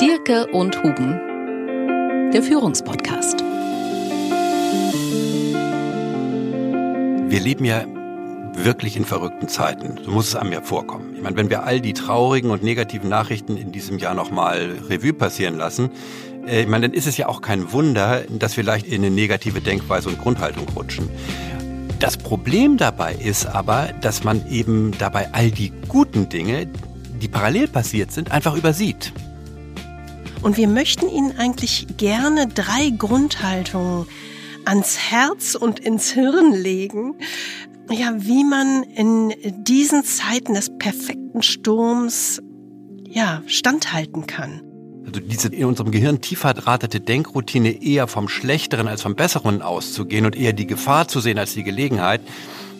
Dirke und Huben, der Führungspodcast. Wir leben ja wirklich in verrückten Zeiten. So muss es einem ja vorkommen. Ich meine, wenn wir all die traurigen und negativen Nachrichten in diesem Jahr nochmal Revue passieren lassen, äh, ich meine, dann ist es ja auch kein Wunder, dass wir leicht in eine negative Denkweise und Grundhaltung rutschen. Das Problem dabei ist aber, dass man eben dabei all die guten Dinge, die parallel passiert sind, einfach übersieht. Und wir möchten Ihnen eigentlich gerne drei Grundhaltungen ans Herz und ins Hirn legen, ja, wie man in diesen Zeiten des perfekten Sturms ja, standhalten kann. Also diese in unserem Gehirn tief verdrahtete Denkroutine eher vom Schlechteren als vom Besseren auszugehen und eher die Gefahr zu sehen als die Gelegenheit,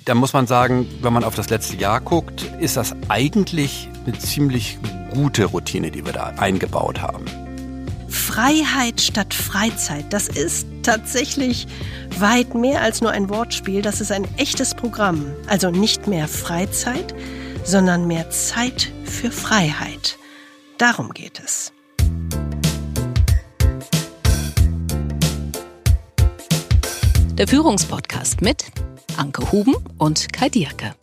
da muss man sagen, wenn man auf das letzte Jahr guckt, ist das eigentlich eine ziemlich gute Routine, die wir da eingebaut haben. Freiheit statt Freizeit, das ist tatsächlich weit mehr als nur ein Wortspiel, das ist ein echtes Programm. Also nicht mehr Freizeit, sondern mehr Zeit für Freiheit. Darum geht es. Der Führungspodcast mit Anke Huben und Kai Dierke.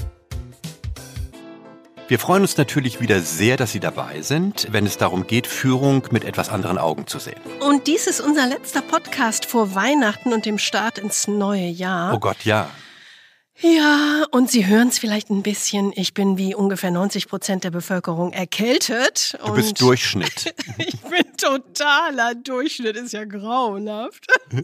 Wir freuen uns natürlich wieder sehr, dass Sie dabei sind, wenn es darum geht, Führung mit etwas anderen Augen zu sehen. Und dies ist unser letzter Podcast vor Weihnachten und dem Start ins neue Jahr. Oh Gott, ja. Ja, und Sie hören es vielleicht ein bisschen. Ich bin wie ungefähr 90 Prozent der Bevölkerung erkältet. Du bist Durchschnitt. ich bin totaler Durchschnitt, ist ja grauenhaft.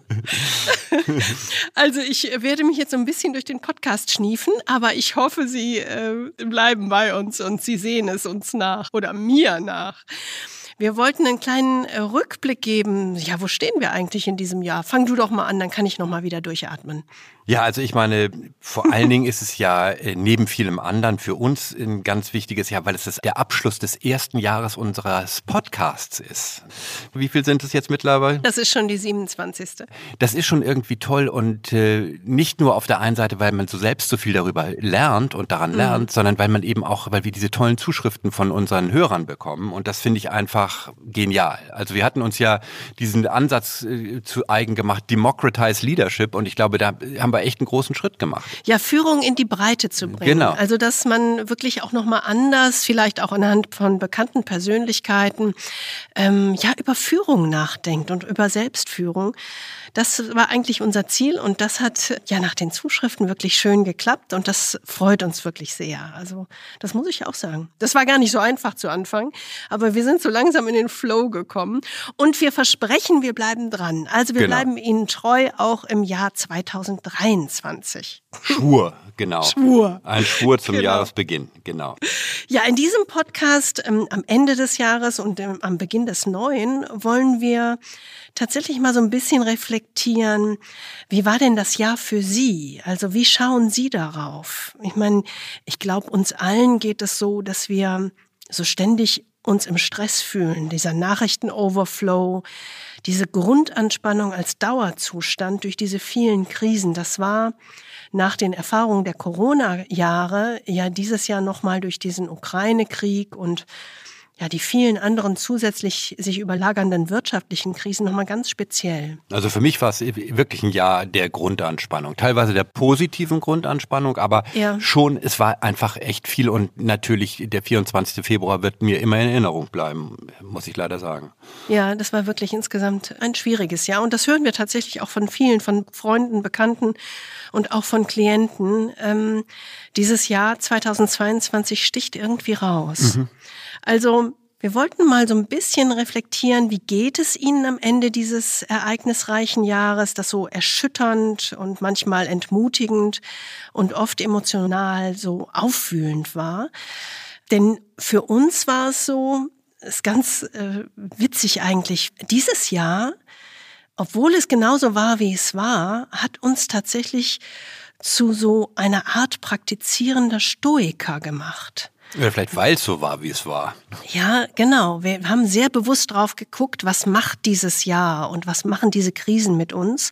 also ich werde mich jetzt so ein bisschen durch den Podcast schniefen, aber ich hoffe, Sie äh, bleiben bei uns und Sie sehen es uns nach oder mir nach. Wir wollten einen kleinen äh, Rückblick geben. Ja, wo stehen wir eigentlich in diesem Jahr? Fang du doch mal an, dann kann ich noch mal wieder durchatmen. Ja, also ich meine, vor allen Dingen ist es ja äh, neben vielem anderen für uns ein ganz wichtiges Jahr, weil es ist der Abschluss des ersten Jahres unseres Podcasts ist. Wie viel sind es jetzt mittlerweile? Das ist schon die 27. Das ist schon irgendwie toll und äh, nicht nur auf der einen Seite, weil man so selbst so viel darüber lernt und daran mhm. lernt, sondern weil man eben auch, weil wir diese tollen Zuschriften von unseren Hörern bekommen und das finde ich einfach genial. Also wir hatten uns ja diesen Ansatz äh, zu eigen gemacht, Democratize Leadership und ich glaube, da haben wir echt einen großen Schritt gemacht. Ja, Führung in die Breite zu bringen. Genau. Also, dass man wirklich auch nochmal anders, vielleicht auch anhand von bekannten Persönlichkeiten, ähm, ja, über Führung nachdenkt und über Selbstführung. Das war eigentlich unser Ziel und das hat ja nach den Zuschriften wirklich schön geklappt und das freut uns wirklich sehr. Also das muss ich auch sagen. Das war gar nicht so einfach zu Anfang, aber wir sind so langsam in den Flow gekommen und wir versprechen, wir bleiben dran. Also wir genau. bleiben Ihnen treu auch im Jahr 2023. Schwur, genau. Schwur. Ein Schwur zum genau. Jahresbeginn, genau. Ja, in diesem Podcast ähm, am Ende des Jahres und ähm, am Beginn des neuen wollen wir tatsächlich mal so ein bisschen reflektieren, wie war denn das Jahr für Sie? Also wie schauen Sie darauf? Ich meine, ich glaube, uns allen geht es so, dass wir so ständig uns im Stress fühlen, dieser Nachrichtenoverflow, diese Grundanspannung als Dauerzustand durch diese vielen Krisen, das war nach den Erfahrungen der Corona-Jahre ja dieses Jahr nochmal durch diesen Ukraine-Krieg und ja, die vielen anderen zusätzlich sich überlagernden wirtschaftlichen Krisen nochmal ganz speziell. Also für mich war es wirklich ein Jahr der Grundanspannung, teilweise der positiven Grundanspannung, aber ja. schon, es war einfach echt viel und natürlich der 24. Februar wird mir immer in Erinnerung bleiben, muss ich leider sagen. Ja, das war wirklich insgesamt ein schwieriges Jahr und das hören wir tatsächlich auch von vielen, von Freunden, Bekannten und auch von Klienten. Ähm, dieses Jahr 2022 sticht irgendwie raus. Mhm. Also wir wollten mal so ein bisschen reflektieren, wie geht es Ihnen am Ende dieses ereignisreichen Jahres, das so erschütternd und manchmal entmutigend und oft emotional so auffühlend war. Denn für uns war es so, ist ganz äh, witzig eigentlich, dieses Jahr, obwohl es genauso war, wie es war, hat uns tatsächlich zu so einer Art praktizierender Stoiker gemacht. Oder vielleicht weil es so war, wie es war. Ja, genau. Wir haben sehr bewusst drauf geguckt, was macht dieses Jahr und was machen diese Krisen mit uns.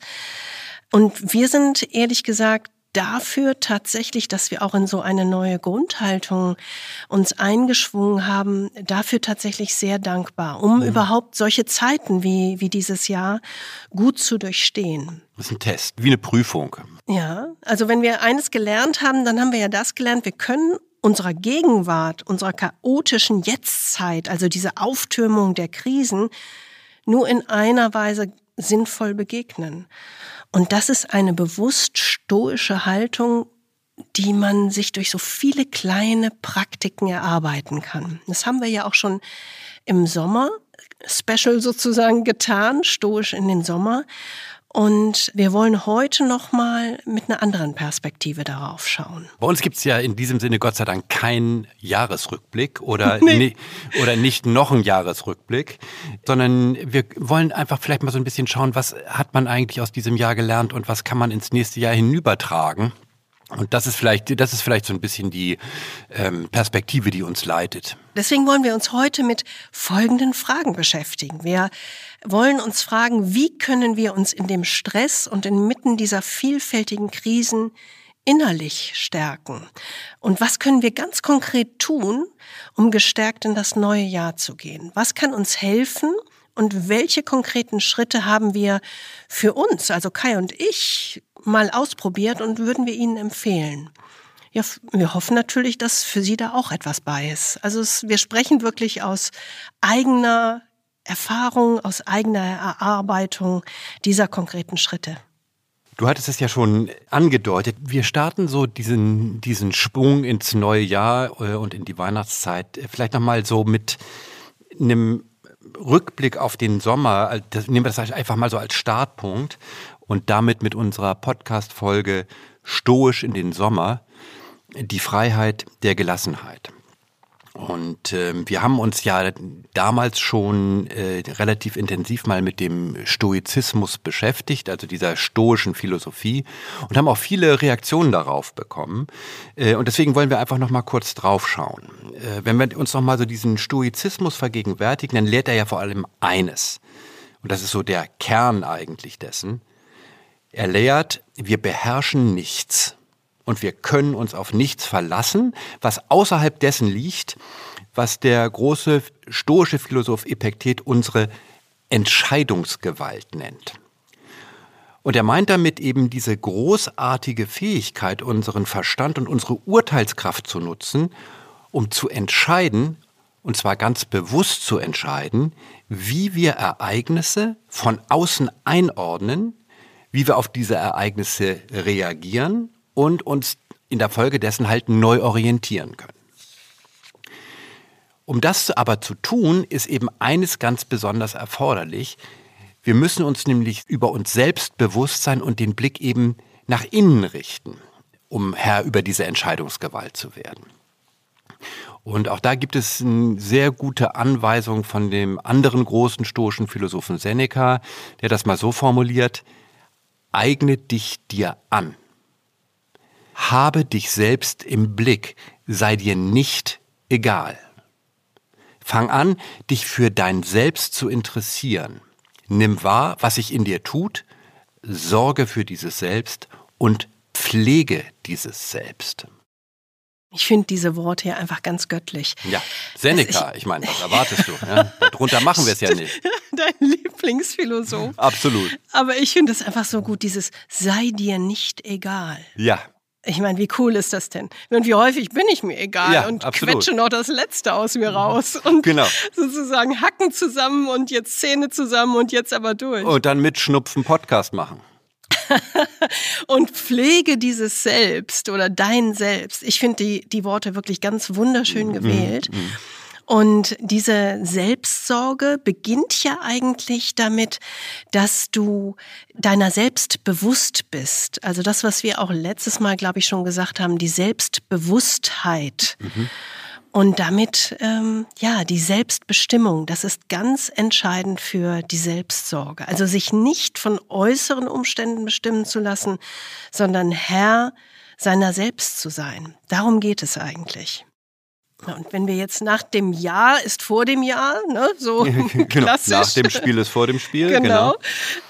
Und wir sind ehrlich gesagt dafür tatsächlich, dass wir auch in so eine neue Grundhaltung uns eingeschwungen haben, dafür tatsächlich sehr dankbar, um mhm. überhaupt solche Zeiten wie, wie dieses Jahr gut zu durchstehen. Das ist ein Test, wie eine Prüfung. Ja, also wenn wir eines gelernt haben, dann haben wir ja das gelernt, wir können unserer Gegenwart, unserer chaotischen Jetztzeit, also diese Auftürmung der Krisen, nur in einer Weise sinnvoll begegnen. Und das ist eine bewusst stoische Haltung, die man sich durch so viele kleine Praktiken erarbeiten kann. Das haben wir ja auch schon im Sommer Special sozusagen getan, stoisch in den Sommer. Und wir wollen heute nochmal mit einer anderen Perspektive darauf schauen. Bei uns gibt es ja in diesem Sinne Gott sei Dank keinen Jahresrückblick oder, nee. ni oder nicht noch einen Jahresrückblick, sondern wir wollen einfach vielleicht mal so ein bisschen schauen, was hat man eigentlich aus diesem Jahr gelernt und was kann man ins nächste Jahr hinübertragen. Und das ist vielleicht, das ist vielleicht so ein bisschen die ähm, Perspektive, die uns leitet. Deswegen wollen wir uns heute mit folgenden Fragen beschäftigen. Wir wollen uns fragen, wie können wir uns in dem Stress und inmitten dieser vielfältigen Krisen innerlich stärken? Und was können wir ganz konkret tun, um gestärkt in das neue Jahr zu gehen? Was kann uns helfen? Und welche konkreten Schritte haben wir für uns, also Kai und ich, mal ausprobiert und würden wir Ihnen empfehlen. Ja, wir hoffen natürlich, dass für Sie da auch etwas bei ist. Also es, wir sprechen wirklich aus eigener Erfahrung, aus eigener Erarbeitung dieser konkreten Schritte. Du hattest es ja schon angedeutet. Wir starten so diesen, diesen Sprung ins neue Jahr äh, und in die Weihnachtszeit. Vielleicht nochmal so mit einem Rückblick auf den Sommer. Das, nehmen wir das einfach mal so als Startpunkt und damit mit unserer Podcast-Folge Stoisch in den Sommer die Freiheit der Gelassenheit. Und äh, wir haben uns ja damals schon äh, relativ intensiv mal mit dem Stoizismus beschäftigt, also dieser stoischen Philosophie, und haben auch viele Reaktionen darauf bekommen. Äh, und deswegen wollen wir einfach noch mal kurz draufschauen. Äh, wenn wir uns noch mal so diesen Stoizismus vergegenwärtigen, dann lehrt er ja vor allem eines. Und das ist so der Kern eigentlich dessen. Er lehrt, wir beherrschen nichts und wir können uns auf nichts verlassen, was außerhalb dessen liegt, was der große stoische Philosoph Epiktet unsere Entscheidungsgewalt nennt. Und er meint damit eben diese großartige Fähigkeit, unseren Verstand und unsere Urteilskraft zu nutzen, um zu entscheiden, und zwar ganz bewusst zu entscheiden, wie wir Ereignisse von außen einordnen, wie wir auf diese Ereignisse reagieren und uns in der Folge dessen halt neu orientieren können. Um das aber zu tun, ist eben eines ganz besonders erforderlich. Wir müssen uns nämlich über uns selbst bewusst sein und den Blick eben nach innen richten, um Herr über diese Entscheidungsgewalt zu werden. Und auch da gibt es eine sehr gute Anweisung von dem anderen großen stoischen Philosophen Seneca, der das mal so formuliert, eigne dich dir an. Habe dich selbst im Blick, sei dir nicht egal. Fang an, dich für dein Selbst zu interessieren. Nimm wahr, was sich in dir tut, sorge für dieses Selbst und pflege dieses Selbst. Ich finde diese Worte ja einfach ganz göttlich. Ja, Seneca, also ich, ich meine, was erwartest du? Ja? Darunter machen wir es ja nicht. Dein Lieblingsphilosoph. Absolut. Aber ich finde es einfach so gut, dieses sei dir nicht egal. Ja. Ich meine, wie cool ist das denn? Und wie häufig bin ich mir egal ja, und absolut. quetsche noch das Letzte aus mir raus und genau. sozusagen Hacken zusammen und jetzt Zähne zusammen und jetzt aber durch. Und dann mit Schnupfen Podcast machen. und pflege dieses Selbst oder dein Selbst. Ich finde die, die Worte wirklich ganz wunderschön mhm, gewählt. Mm, mm. Und diese Selbstsorge beginnt ja eigentlich damit, dass du deiner selbst bewusst bist. Also das, was wir auch letztes Mal, glaube ich, schon gesagt haben, die Selbstbewusstheit. Mhm. Und damit, ähm, ja, die Selbstbestimmung, das ist ganz entscheidend für die Selbstsorge. Also sich nicht von äußeren Umständen bestimmen zu lassen, sondern Herr seiner selbst zu sein. Darum geht es eigentlich. Und wenn wir jetzt nach dem Jahr ist vor dem Jahr, ne, so genau. klassisch. Nach dem Spiel ist vor dem Spiel. Genau.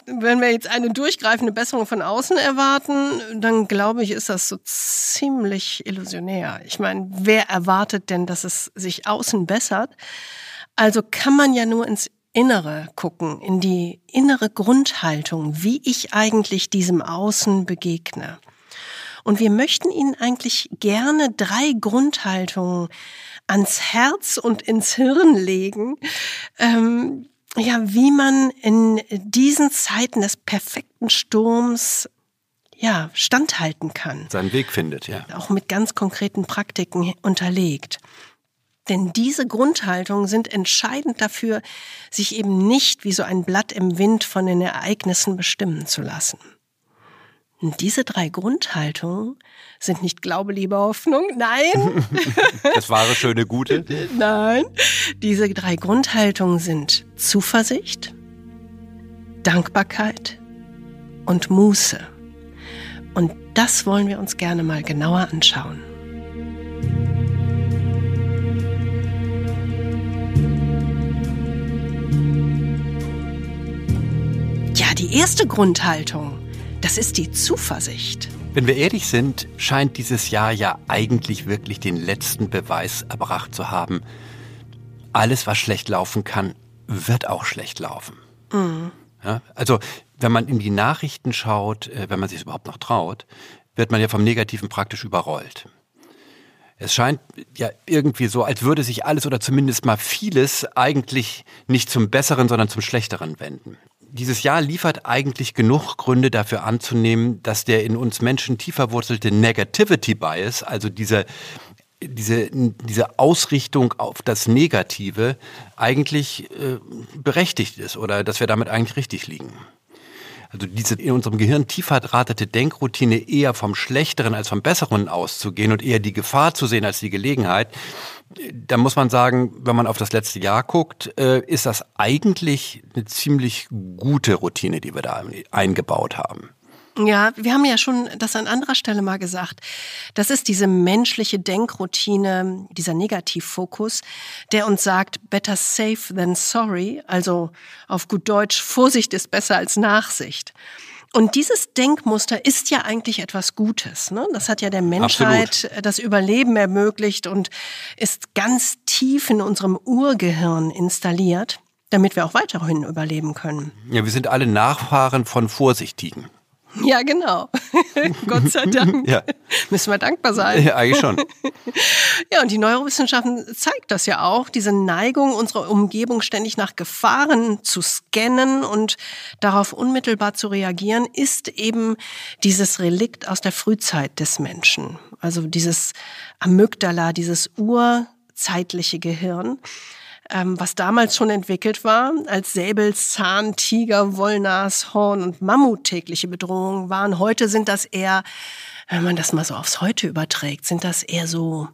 genau. Wenn wir jetzt eine durchgreifende Besserung von außen erwarten, dann glaube ich, ist das so ziemlich illusionär. Ich meine, wer erwartet denn, dass es sich außen bessert? Also kann man ja nur ins Innere gucken, in die innere Grundhaltung, wie ich eigentlich diesem Außen begegne. Und wir möchten Ihnen eigentlich gerne drei Grundhaltungen ans Herz und ins Hirn legen, ähm, ja, wie man in diesen Zeiten des perfekten Sturms ja, standhalten kann. Seinen Weg findet, ja. Auch mit ganz konkreten Praktiken unterlegt. Denn diese Grundhaltungen sind entscheidend dafür, sich eben nicht wie so ein Blatt im Wind von den Ereignissen bestimmen zu lassen. Und diese drei Grundhaltungen sind nicht Glaube, Liebe, Hoffnung. Nein. Das wahre, schöne, gute. Nein. Diese drei Grundhaltungen sind Zuversicht, Dankbarkeit und Muße. Und das wollen wir uns gerne mal genauer anschauen. Ja, die erste Grundhaltung das ist die Zuversicht. Wenn wir ehrlich sind, scheint dieses Jahr ja eigentlich wirklich den letzten Beweis erbracht zu haben. Alles, was schlecht laufen kann, wird auch schlecht laufen. Mhm. Ja, also, wenn man in die Nachrichten schaut, äh, wenn man sich überhaupt noch traut, wird man ja vom Negativen praktisch überrollt. Es scheint ja irgendwie so, als würde sich alles oder zumindest mal vieles eigentlich nicht zum Besseren, sondern zum Schlechteren wenden dieses Jahr liefert eigentlich genug Gründe dafür anzunehmen, dass der in uns Menschen tiefer wurzelte Negativity Bias, also diese, diese, diese Ausrichtung auf das Negative, eigentlich äh, berechtigt ist oder dass wir damit eigentlich richtig liegen. Also diese in unserem Gehirn tief verdrahtete Denkroutine eher vom Schlechteren als vom Besseren auszugehen und eher die Gefahr zu sehen als die Gelegenheit, da muss man sagen, wenn man auf das letzte Jahr guckt, äh, ist das eigentlich eine ziemlich gute Routine, die wir da eingebaut haben. Ja, wir haben ja schon das an anderer Stelle mal gesagt. Das ist diese menschliche Denkroutine, dieser Negativfokus, der uns sagt, better safe than sorry. Also auf gut Deutsch, Vorsicht ist besser als Nachsicht. Und dieses Denkmuster ist ja eigentlich etwas Gutes. Ne? Das hat ja der Menschheit Absolut. das Überleben ermöglicht und ist ganz tief in unserem Urgehirn installiert, damit wir auch weiterhin überleben können. Ja, wir sind alle Nachfahren von Vorsichtigen. Ja, genau. Gott sei Dank. ja. Müssen wir dankbar sein. Ja, eigentlich schon. ja, und die Neurowissenschaften zeigt das ja auch, diese Neigung unserer Umgebung ständig nach Gefahren zu scannen und darauf unmittelbar zu reagieren, ist eben dieses Relikt aus der Frühzeit des Menschen. Also dieses Amygdala, dieses urzeitliche Gehirn ähm, was damals schon entwickelt war, als Säbelzahn, Tiger, Wollnashorn und Mammut tägliche Bedrohungen waren. Heute sind das eher, wenn man das mal so aufs Heute überträgt, sind das eher so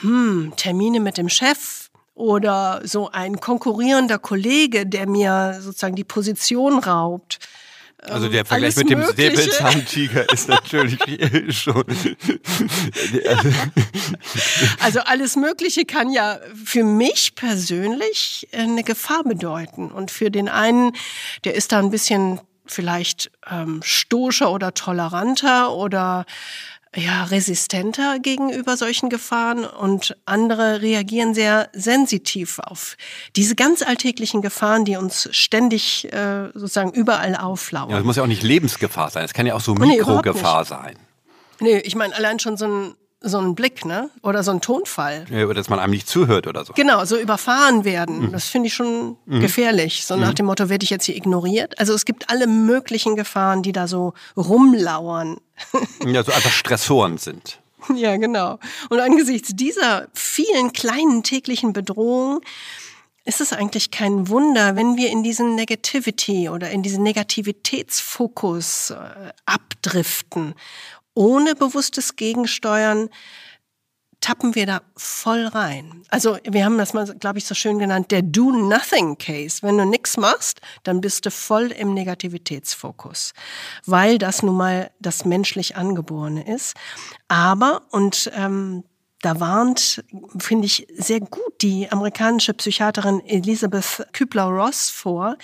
hm, Termine mit dem Chef oder so ein konkurrierender Kollege, der mir sozusagen die Position raubt. Also der ähm, Vergleich mit dem Säbelzahntiger ist natürlich schon. also alles Mögliche kann ja für mich persönlich eine Gefahr bedeuten. Und für den einen, der ist da ein bisschen vielleicht ähm, stoischer oder toleranter oder ja, resistenter gegenüber solchen Gefahren und andere reagieren sehr sensitiv auf diese ganz alltäglichen Gefahren, die uns ständig äh, sozusagen überall auflauern. Ja, das muss ja auch nicht Lebensgefahr sein, es kann ja auch so Mikrogefahr nee, sein. Nee, ich meine, allein schon so ein so ein Blick, ne? Oder so ein Tonfall. Ja, oder dass man einem nicht zuhört oder so. Genau, so überfahren werden. Mhm. Das finde ich schon mhm. gefährlich. So nach mhm. dem Motto, werde ich jetzt hier ignoriert? Also es gibt alle möglichen Gefahren, die da so rumlauern. ja, so einfach Stressoren sind. Ja, genau. Und angesichts dieser vielen kleinen täglichen Bedrohungen ist es eigentlich kein Wunder, wenn wir in diesen Negativity oder in diesen Negativitätsfokus äh, abdriften ohne bewusstes Gegensteuern tappen wir da voll rein. Also wir haben das mal, glaube ich, so schön genannt, der Do-Nothing-Case. Wenn du nichts machst, dann bist du voll im Negativitätsfokus, weil das nun mal das menschlich Angeborene ist. Aber, und ähm, Da warnt, finde ich, sehr gut die amerikanische Psychiaterin Elizabeth Kübler-Ross vor,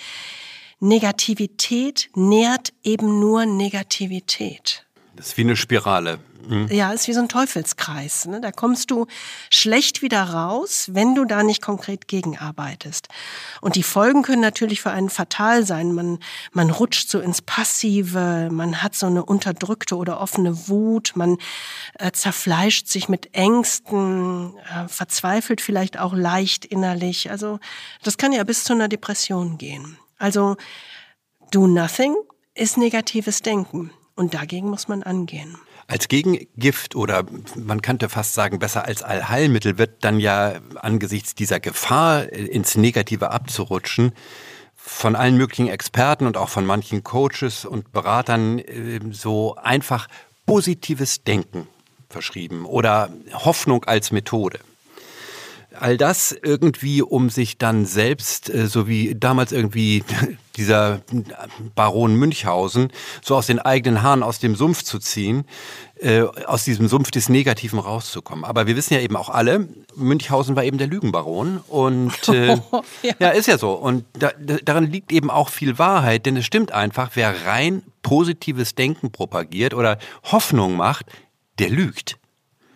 Negativität nährt eben nur Negativität. Das ist wie eine Spirale. Mhm. Ja, ist wie so ein Teufelskreis. Ne? Da kommst du schlecht wieder raus, wenn du da nicht konkret gegenarbeitest. Und die Folgen können natürlich für einen fatal sein. Man, man rutscht so ins Passive, man hat so eine unterdrückte oder offene Wut, man äh, zerfleischt sich mit Ängsten, äh, verzweifelt vielleicht auch leicht innerlich. Also das kann ja bis zu einer Depression gehen. Also do nothing ist negatives Denken. Und dagegen muss man angehen. Als Gegengift oder man könnte fast sagen, besser als Allheilmittel wird dann ja angesichts dieser Gefahr, ins Negative abzurutschen, von allen möglichen Experten und auch von manchen Coaches und Beratern äh, so einfach positives Denken verschrieben oder Hoffnung als Methode all das irgendwie, um sich dann selbst, äh, so wie damals irgendwie dieser Baron Münchhausen, so aus den eigenen Haaren aus dem Sumpf zu ziehen, äh, aus diesem Sumpf des Negativen rauszukommen. Aber wir wissen ja eben auch alle, Münchhausen war eben der Lügenbaron und äh, ja. ja. ist ja so. Und da, daran liegt eben auch viel Wahrheit, denn es stimmt einfach, wer rein positives Denken propagiert oder Hoffnung macht, der lügt.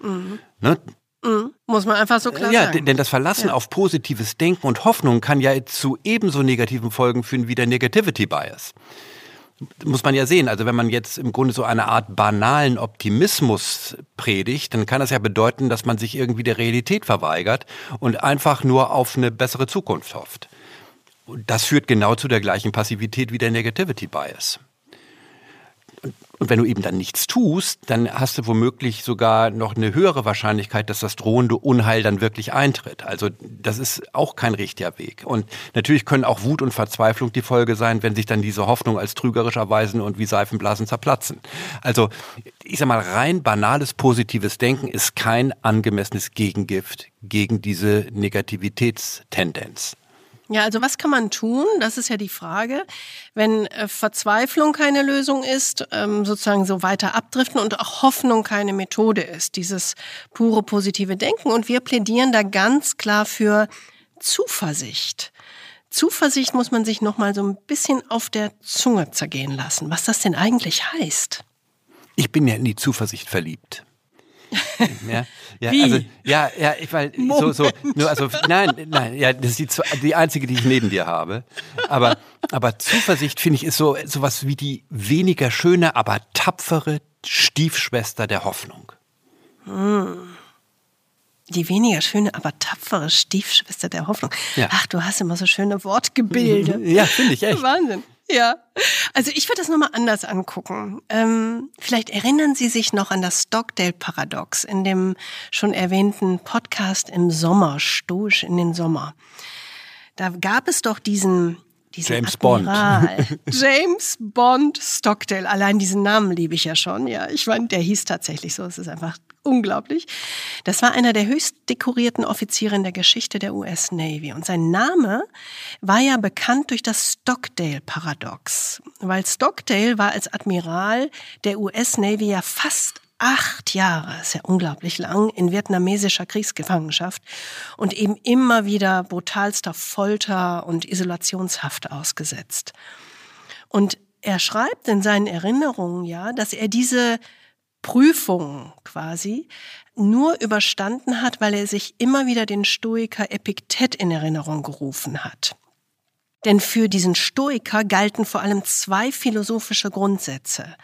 Mhm. Ne? Mhm. Muss man einfach so klar ja, sagen. Ja, denn das Verlassen ja. auf positives Denken und Hoffnung kann ja zu ebenso negativen Folgen führen wie der Negativity Bias. Muss man ja sehen. Also wenn man jetzt im Grunde so eine Art banalen Optimismus predigt, dann kann das ja bedeuten, dass man sich irgendwie der Realität verweigert und einfach nur auf eine bessere Zukunft hofft. Das führt genau zu der gleichen Passivität wie der Negativity Bias. Und wenn du eben dann nichts tust, dann hast du womöglich sogar noch eine höhere Wahrscheinlichkeit, dass das drohende Unheil dann wirklich eintritt. Also das ist auch kein richtiger Weg. Und natürlich können auch Wut und Verzweiflung die Folge sein, wenn sich dann diese Hoffnung als trügerisch erweisen und wie Seifenblasen zerplatzen. Also ich sag mal, rein banales positives Denken ist kein angemessenes Gegengift gegen diese Negativitätstendenz. Ja, also was kann man tun? Das ist ja die Frage. Wenn äh, Verzweiflung keine Lösung ist, ähm, sozusagen so weiter abdriften und auch Hoffnung keine Methode ist, dieses pure positive Denken. Und wir plädieren da ganz klar für Zuversicht. Zuversicht muss man sich noch mal so ein bisschen auf der Zunge zergehen lassen, was das denn eigentlich heißt. Ich bin ja in die Zuversicht verliebt. Ja, ja, Wie? Also, ja, ja, ich weil so, so, nur, also, nein, nein, ja, das ist die, die einzige, die ich neben dir habe. Aber, aber Zuversicht finde ich ist so sowas wie die weniger schöne, aber tapfere Stiefschwester der Hoffnung. Hm. Die weniger schöne, aber tapfere Stiefschwester der Hoffnung. Ja. Ach, du hast immer so schöne Wortgebilde. Ja, finde ich echt. Wahnsinn. Ja, also ich würde das nochmal anders angucken. Ähm, vielleicht erinnern Sie sich noch an das Stockdale-Paradox in dem schon erwähnten Podcast im Sommer, stoisch in den Sommer. Da gab es doch diesen diesen James Admiral. Bond. James Bond Stockdale. Allein diesen Namen liebe ich ja schon. Ja, ich meine, der hieß tatsächlich so. Es ist einfach unglaublich. Das war einer der höchst dekorierten Offiziere in der Geschichte der US Navy. Und sein Name war ja bekannt durch das Stockdale-Paradox. Weil Stockdale war als Admiral der US Navy ja fast acht Jahre, ist ja unglaublich lang, in vietnamesischer Kriegsgefangenschaft und eben immer wieder brutalster Folter und Isolationshaft ausgesetzt. Und er schreibt in seinen Erinnerungen ja, dass er diese Prüfung quasi nur überstanden hat, weil er sich immer wieder den Stoiker Epiktet in Erinnerung gerufen hat. Denn für diesen Stoiker galten vor allem zwei philosophische Grundsätze.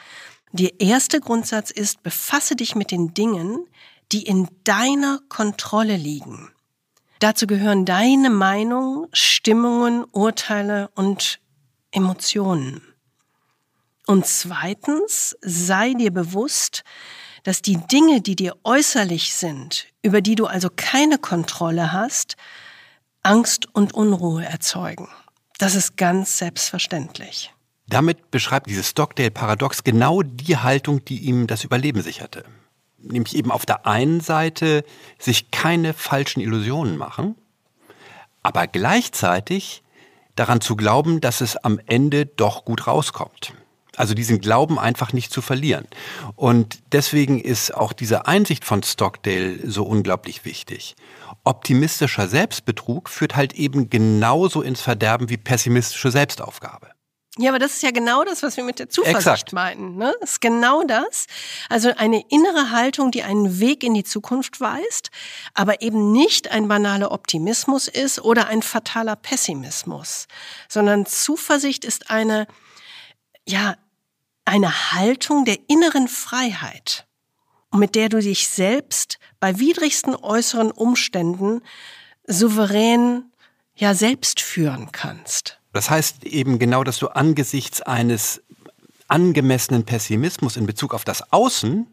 Der erste Grundsatz ist, befasse dich mit den Dingen, die in deiner Kontrolle liegen. Dazu gehören deine Meinung, Stimmungen, Urteile und Emotionen. Und zweitens, sei dir bewusst, dass die Dinge, die dir äußerlich sind, über die du also keine Kontrolle hast, Angst und Unruhe erzeugen. Das ist ganz selbstverständlich. Damit beschreibt dieses Stockdale-Paradox genau die Haltung, die ihm das Überleben sicherte. Nämlich eben auf der einen Seite sich keine falschen Illusionen machen, aber gleichzeitig daran zu glauben, dass es am Ende doch gut rauskommt. Also diesen Glauben einfach nicht zu verlieren. Und deswegen ist auch diese Einsicht von Stockdale so unglaublich wichtig. Optimistischer Selbstbetrug führt halt eben genauso ins Verderben wie pessimistische Selbstaufgabe. Ja, aber das ist ja genau das, was wir mit der Zuversicht Exakt. meinen. Ne? Das ist genau das. Also eine innere Haltung, die einen Weg in die Zukunft weist, aber eben nicht ein banaler Optimismus ist oder ein fataler Pessimismus, sondern Zuversicht ist eine, ja, eine Haltung der inneren Freiheit, mit der du dich selbst bei widrigsten äußeren Umständen souverän ja selbst führen kannst. Das heißt eben genau, dass du angesichts eines angemessenen Pessimismus in Bezug auf das Außen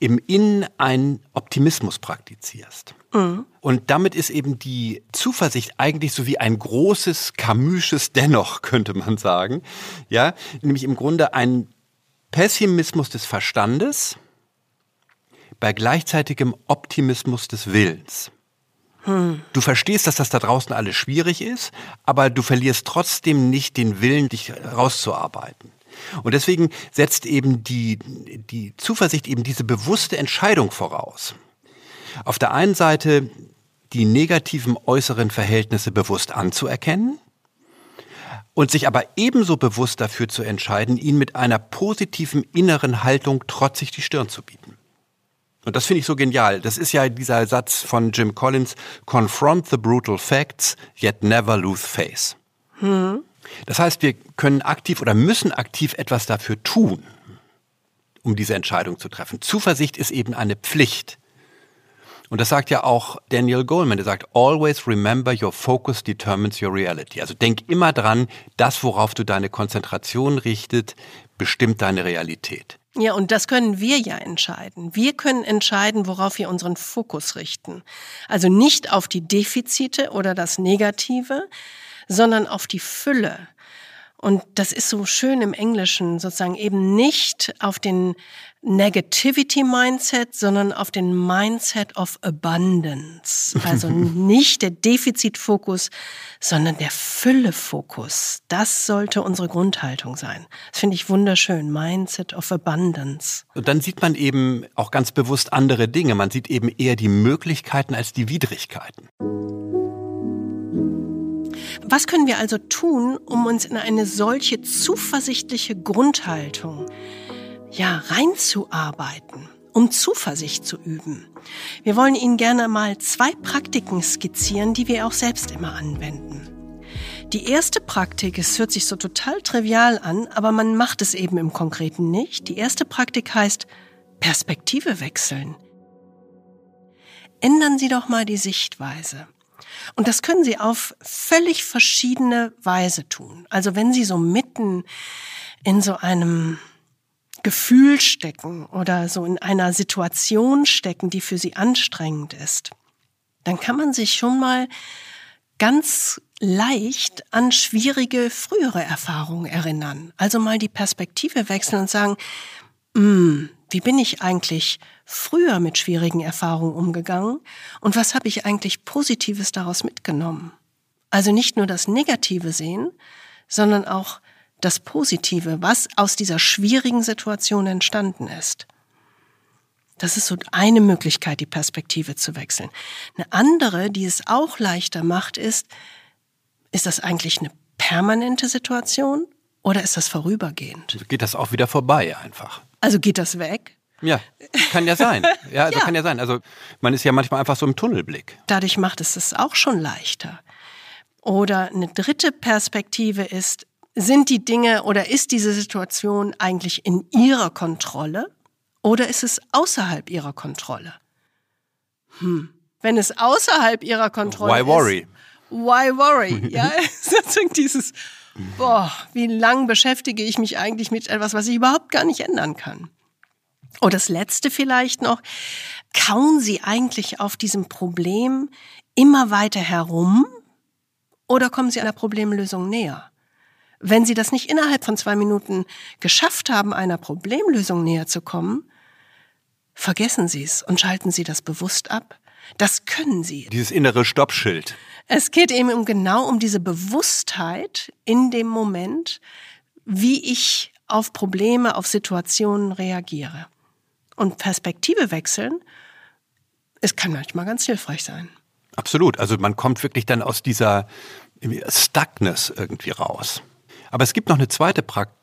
im Innen einen Optimismus praktizierst. Mhm. Und damit ist eben die Zuversicht eigentlich so wie ein großes Camusches Dennoch, könnte man sagen. Ja, nämlich im Grunde ein Pessimismus des Verstandes bei gleichzeitigem Optimismus des Willens. Du verstehst, dass das da draußen alles schwierig ist, aber du verlierst trotzdem nicht den Willen, dich rauszuarbeiten. Und deswegen setzt eben die, die Zuversicht eben diese bewusste Entscheidung voraus. Auf der einen Seite die negativen äußeren Verhältnisse bewusst anzuerkennen und sich aber ebenso bewusst dafür zu entscheiden, ihnen mit einer positiven inneren Haltung trotzig die Stirn zu bieten. Und das finde ich so genial. Das ist ja dieser Satz von Jim Collins, confront the brutal facts, yet never lose face. Hm. Das heißt, wir können aktiv oder müssen aktiv etwas dafür tun, um diese Entscheidung zu treffen. Zuversicht ist eben eine Pflicht. Und das sagt ja auch Daniel Goleman, der sagt, always remember your focus determines your reality. Also denk immer dran, das, worauf du deine Konzentration richtet, bestimmt deine Realität. Ja, und das können wir ja entscheiden. Wir können entscheiden, worauf wir unseren Fokus richten. Also nicht auf die Defizite oder das Negative, sondern auf die Fülle. Und das ist so schön im Englischen, sozusagen eben nicht auf den Negativity Mindset, sondern auf den Mindset of Abundance. Also nicht der Defizitfokus, sondern der Füllefokus. Das sollte unsere Grundhaltung sein. Das finde ich wunderschön. Mindset of Abundance. Und dann sieht man eben auch ganz bewusst andere Dinge. Man sieht eben eher die Möglichkeiten als die Widrigkeiten. Was können wir also tun, um uns in eine solche zuversichtliche Grundhaltung ja, reinzuarbeiten, um Zuversicht zu üben. Wir wollen Ihnen gerne mal zwei Praktiken skizzieren, die wir auch selbst immer anwenden. Die erste Praktik, es hört sich so total trivial an, aber man macht es eben im Konkreten nicht. Die erste Praktik heißt Perspektive wechseln. Ändern Sie doch mal die Sichtweise. Und das können Sie auf völlig verschiedene Weise tun. Also wenn Sie so mitten in so einem Gefühl stecken oder so in einer Situation stecken, die für sie anstrengend ist, dann kann man sich schon mal ganz leicht an schwierige frühere Erfahrungen erinnern. Also mal die Perspektive wechseln und sagen, mm, wie bin ich eigentlich früher mit schwierigen Erfahrungen umgegangen und was habe ich eigentlich Positives daraus mitgenommen? Also nicht nur das Negative sehen, sondern auch das Positive, was aus dieser schwierigen Situation entstanden ist. Das ist so eine Möglichkeit, die Perspektive zu wechseln. Eine andere, die es auch leichter macht, ist, ist das eigentlich eine permanente Situation oder ist das vorübergehend? Geht das auch wieder vorbei einfach? Also geht das weg? Ja, kann ja sein. Ja, also ja. kann ja sein. Also man ist ja manchmal einfach so im Tunnelblick. Dadurch macht es es auch schon leichter. Oder eine dritte Perspektive ist, sind die Dinge oder ist diese Situation eigentlich in ihrer Kontrolle oder ist es außerhalb ihrer Kontrolle? Hm. Wenn es außerhalb ihrer Kontrolle why worry? ist. Why worry? Ja, sozusagen dieses, boah, wie lang beschäftige ich mich eigentlich mit etwas, was ich überhaupt gar nicht ändern kann? Und das letzte vielleicht noch, kauen Sie eigentlich auf diesem Problem immer weiter herum oder kommen Sie einer Problemlösung näher? Wenn Sie das nicht innerhalb von zwei Minuten geschafft haben, einer Problemlösung näher zu kommen, vergessen Sie es und schalten Sie das bewusst ab. Das können Sie. Dieses innere Stoppschild. Es geht eben um genau um diese Bewusstheit in dem Moment, wie ich auf Probleme, auf Situationen reagiere. Und Perspektive wechseln, es kann manchmal ganz hilfreich sein. Absolut. Also man kommt wirklich dann aus dieser Stuckness irgendwie raus. Aber es gibt noch eine zweite Praktik,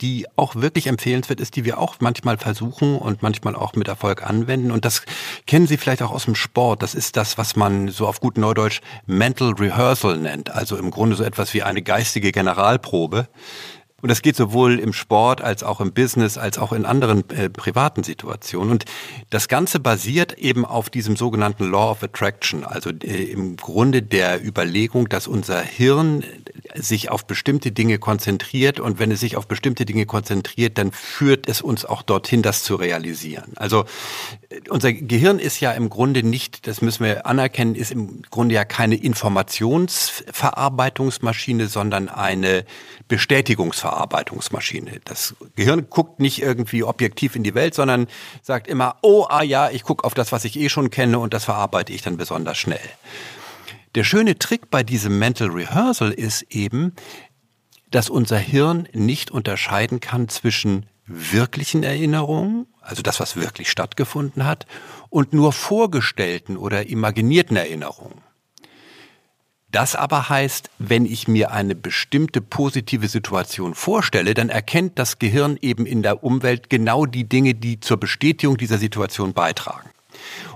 die auch wirklich empfehlenswert ist, die wir auch manchmal versuchen und manchmal auch mit Erfolg anwenden. Und das kennen Sie vielleicht auch aus dem Sport. Das ist das, was man so auf gut Neudeutsch Mental Rehearsal nennt. Also im Grunde so etwas wie eine geistige Generalprobe. Und das geht sowohl im Sport als auch im Business als auch in anderen äh, privaten Situationen. Und das Ganze basiert eben auf diesem sogenannten Law of Attraction, also äh, im Grunde der Überlegung, dass unser Hirn sich auf bestimmte Dinge konzentriert und wenn es sich auf bestimmte Dinge konzentriert, dann führt es uns auch dorthin, das zu realisieren. Also äh, unser Gehirn ist ja im Grunde nicht, das müssen wir anerkennen, ist im Grunde ja keine Informationsverarbeitungsmaschine, sondern eine Bestätigungsverarbeitungsmaschine. Das Gehirn guckt nicht irgendwie objektiv in die Welt, sondern sagt immer, oh, ah ja, ich gucke auf das, was ich eh schon kenne und das verarbeite ich dann besonders schnell. Der schöne Trick bei diesem Mental Rehearsal ist eben, dass unser Hirn nicht unterscheiden kann zwischen wirklichen Erinnerungen, also das, was wirklich stattgefunden hat, und nur vorgestellten oder imaginierten Erinnerungen. Das aber heißt, wenn ich mir eine bestimmte positive Situation vorstelle, dann erkennt das Gehirn eben in der Umwelt genau die Dinge, die zur Bestätigung dieser Situation beitragen.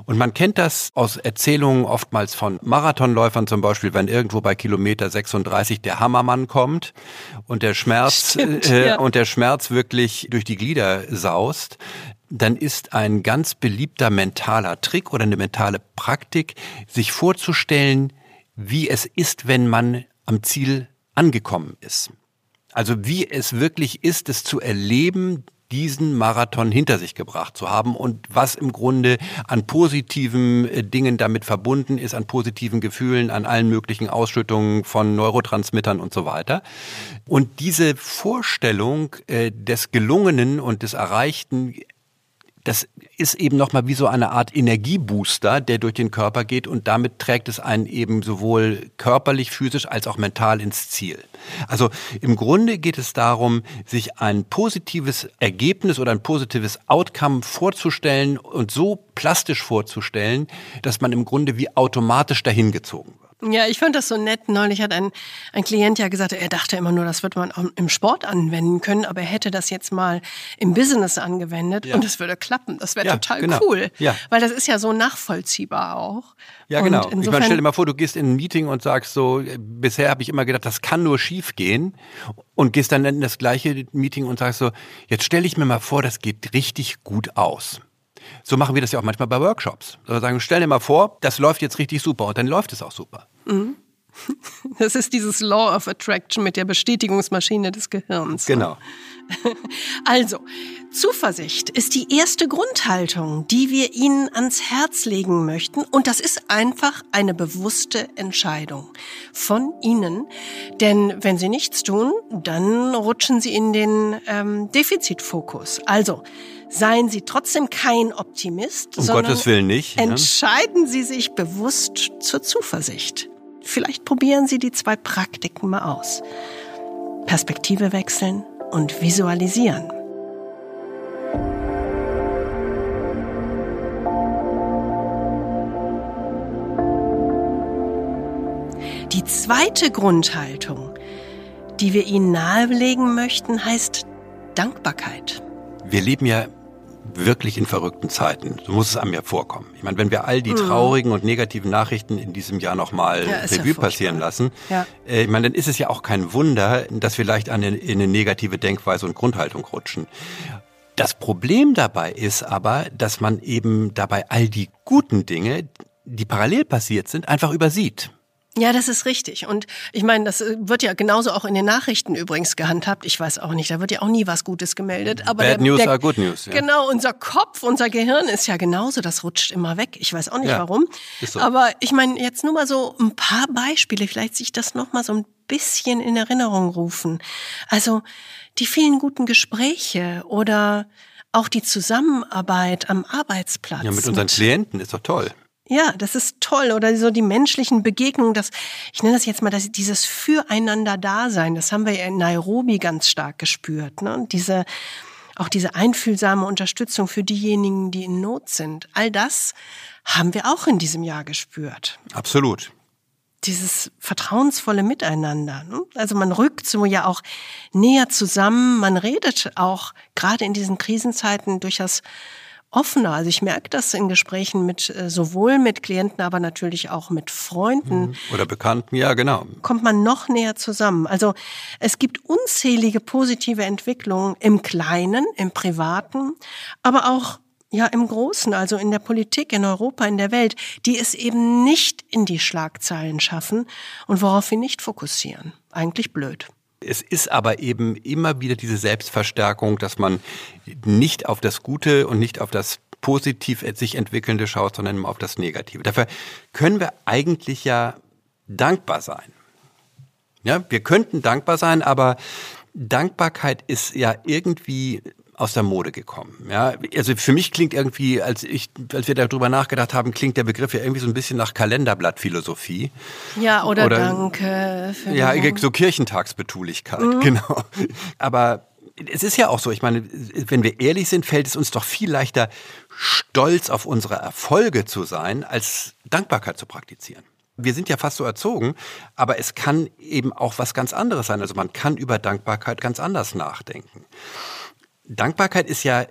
Und man kennt das aus Erzählungen oftmals von Marathonläufern zum Beispiel, wenn irgendwo bei Kilometer 36 der Hammermann kommt und der Schmerz Stimmt, äh, ja. und der Schmerz wirklich durch die Glieder saust, dann ist ein ganz beliebter mentaler Trick oder eine mentale Praktik, sich vorzustellen, wie es ist, wenn man am Ziel angekommen ist. Also wie es wirklich ist, es zu erleben, diesen Marathon hinter sich gebracht zu haben und was im Grunde an positiven äh, Dingen damit verbunden ist, an positiven Gefühlen, an allen möglichen Ausschüttungen von Neurotransmittern und so weiter. Und diese Vorstellung äh, des Gelungenen und des Erreichten das ist eben nochmal wie so eine Art Energiebooster, der durch den Körper geht und damit trägt es einen eben sowohl körperlich, physisch als auch mental ins Ziel. Also im Grunde geht es darum, sich ein positives Ergebnis oder ein positives Outcome vorzustellen und so plastisch vorzustellen, dass man im Grunde wie automatisch dahin gezogen wird. Ja, ich fand das so nett. Neulich hat ein, ein Klient ja gesagt, er dachte immer nur, das wird man auch im Sport anwenden können, aber er hätte das jetzt mal im Business angewendet ja. und es würde klappen. Das wäre ja, total genau. cool. Ja. Weil das ist ja so nachvollziehbar auch. Ja, genau. Und ich meine, stell dir mal vor, du gehst in ein Meeting und sagst so, bisher habe ich immer gedacht, das kann nur schief gehen und gehst dann in das gleiche Meeting und sagst so, jetzt stelle ich mir mal vor, das geht richtig gut aus. So machen wir das ja auch manchmal bei Workshops. Wir sagen, stell dir mal vor, das läuft jetzt richtig super und dann läuft es auch super. Mhm. Das ist dieses Law of Attraction mit der Bestätigungsmaschine des Gehirns. Genau. Also, Zuversicht ist die erste Grundhaltung, die wir Ihnen ans Herz legen möchten. Und das ist einfach eine bewusste Entscheidung von Ihnen. Denn wenn Sie nichts tun, dann rutschen Sie in den ähm, Defizitfokus. Also, seien Sie trotzdem kein Optimist, um sondern Gottes Willen nicht. Entscheiden Sie sich bewusst zur Zuversicht. Vielleicht probieren Sie die zwei Praktiken mal aus. Perspektive wechseln und visualisieren. Zweite Grundhaltung, die wir Ihnen nahelegen möchten, heißt Dankbarkeit. Wir leben ja wirklich in verrückten Zeiten. So muss es einem ja vorkommen. Ich meine, wenn wir all die mhm. traurigen und negativen Nachrichten in diesem Jahr nochmal ja, Revue ja passieren lassen, ja. äh, ich meine, dann ist es ja auch kein Wunder, dass wir leicht an eine, in eine negative Denkweise und Grundhaltung rutschen. Das Problem dabei ist aber, dass man eben dabei all die guten Dinge, die parallel passiert sind, einfach übersieht. Ja, das ist richtig. Und ich meine, das äh, wird ja genauso auch in den Nachrichten übrigens gehandhabt. Ich weiß auch nicht, da wird ja auch nie was Gutes gemeldet. Aber Bad der, News der, are good news. Ja. Genau, unser Kopf, unser Gehirn ist ja genauso, das rutscht immer weg. Ich weiß auch nicht ja, warum. So. Aber ich meine, jetzt nur mal so ein paar Beispiele, vielleicht sich das noch mal so ein bisschen in Erinnerung rufen. Also die vielen guten Gespräche oder auch die Zusammenarbeit am Arbeitsplatz. Ja, mit unseren mit, Klienten ist doch toll. Ja, das ist toll. Oder so die menschlichen Begegnungen, das, ich nenne das jetzt mal das, dieses Füreinander-Dasein, das haben wir ja in Nairobi ganz stark gespürt. Ne? Diese, auch diese einfühlsame Unterstützung für diejenigen, die in Not sind. All das haben wir auch in diesem Jahr gespürt. Absolut. Dieses vertrauensvolle Miteinander. Ne? Also man rückt so ja auch näher zusammen, man redet auch gerade in diesen Krisenzeiten durchaus offener. Also ich merke das in Gesprächen mit äh, sowohl mit Klienten, aber natürlich auch mit Freunden. Mhm. Oder Bekannten, ja, genau. Kommt man noch näher zusammen. Also es gibt unzählige positive Entwicklungen im Kleinen, im Privaten, aber auch ja im Großen, also in der Politik, in Europa, in der Welt, die es eben nicht in die Schlagzeilen schaffen und worauf wir nicht fokussieren. Eigentlich blöd. Es ist aber eben immer wieder diese Selbstverstärkung, dass man nicht auf das Gute und nicht auf das positiv sich entwickelnde schaut, sondern immer auf das Negative. Dafür können wir eigentlich ja dankbar sein. Ja, wir könnten dankbar sein, aber Dankbarkeit ist ja irgendwie aus der Mode gekommen. Ja, also für mich klingt irgendwie, als ich, als wir darüber nachgedacht haben, klingt der Begriff ja irgendwie so ein bisschen nach Kalenderblattphilosophie. Ja, oder, oder Danke. Für ja, so Kirchentagsbetulichkeit, mhm. genau. Aber es ist ja auch so, ich meine, wenn wir ehrlich sind, fällt es uns doch viel leichter, stolz auf unsere Erfolge zu sein, als Dankbarkeit zu praktizieren. Wir sind ja fast so erzogen, aber es kann eben auch was ganz anderes sein. Also man kann über Dankbarkeit ganz anders nachdenken. Dankbarkeit ist ja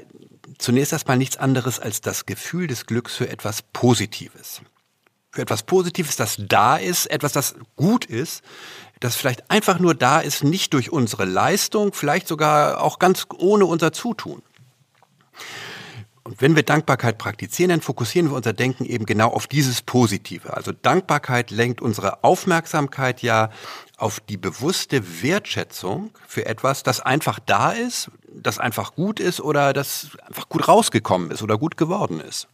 zunächst erstmal nichts anderes als das Gefühl des Glücks für etwas Positives. Für etwas Positives, das da ist, etwas, das gut ist, das vielleicht einfach nur da ist, nicht durch unsere Leistung, vielleicht sogar auch ganz ohne unser Zutun. Und wenn wir Dankbarkeit praktizieren, dann fokussieren wir unser Denken eben genau auf dieses Positive. Also Dankbarkeit lenkt unsere Aufmerksamkeit ja auf die bewusste Wertschätzung für etwas, das einfach da ist, das einfach gut ist oder das einfach gut rausgekommen ist oder gut geworden ist.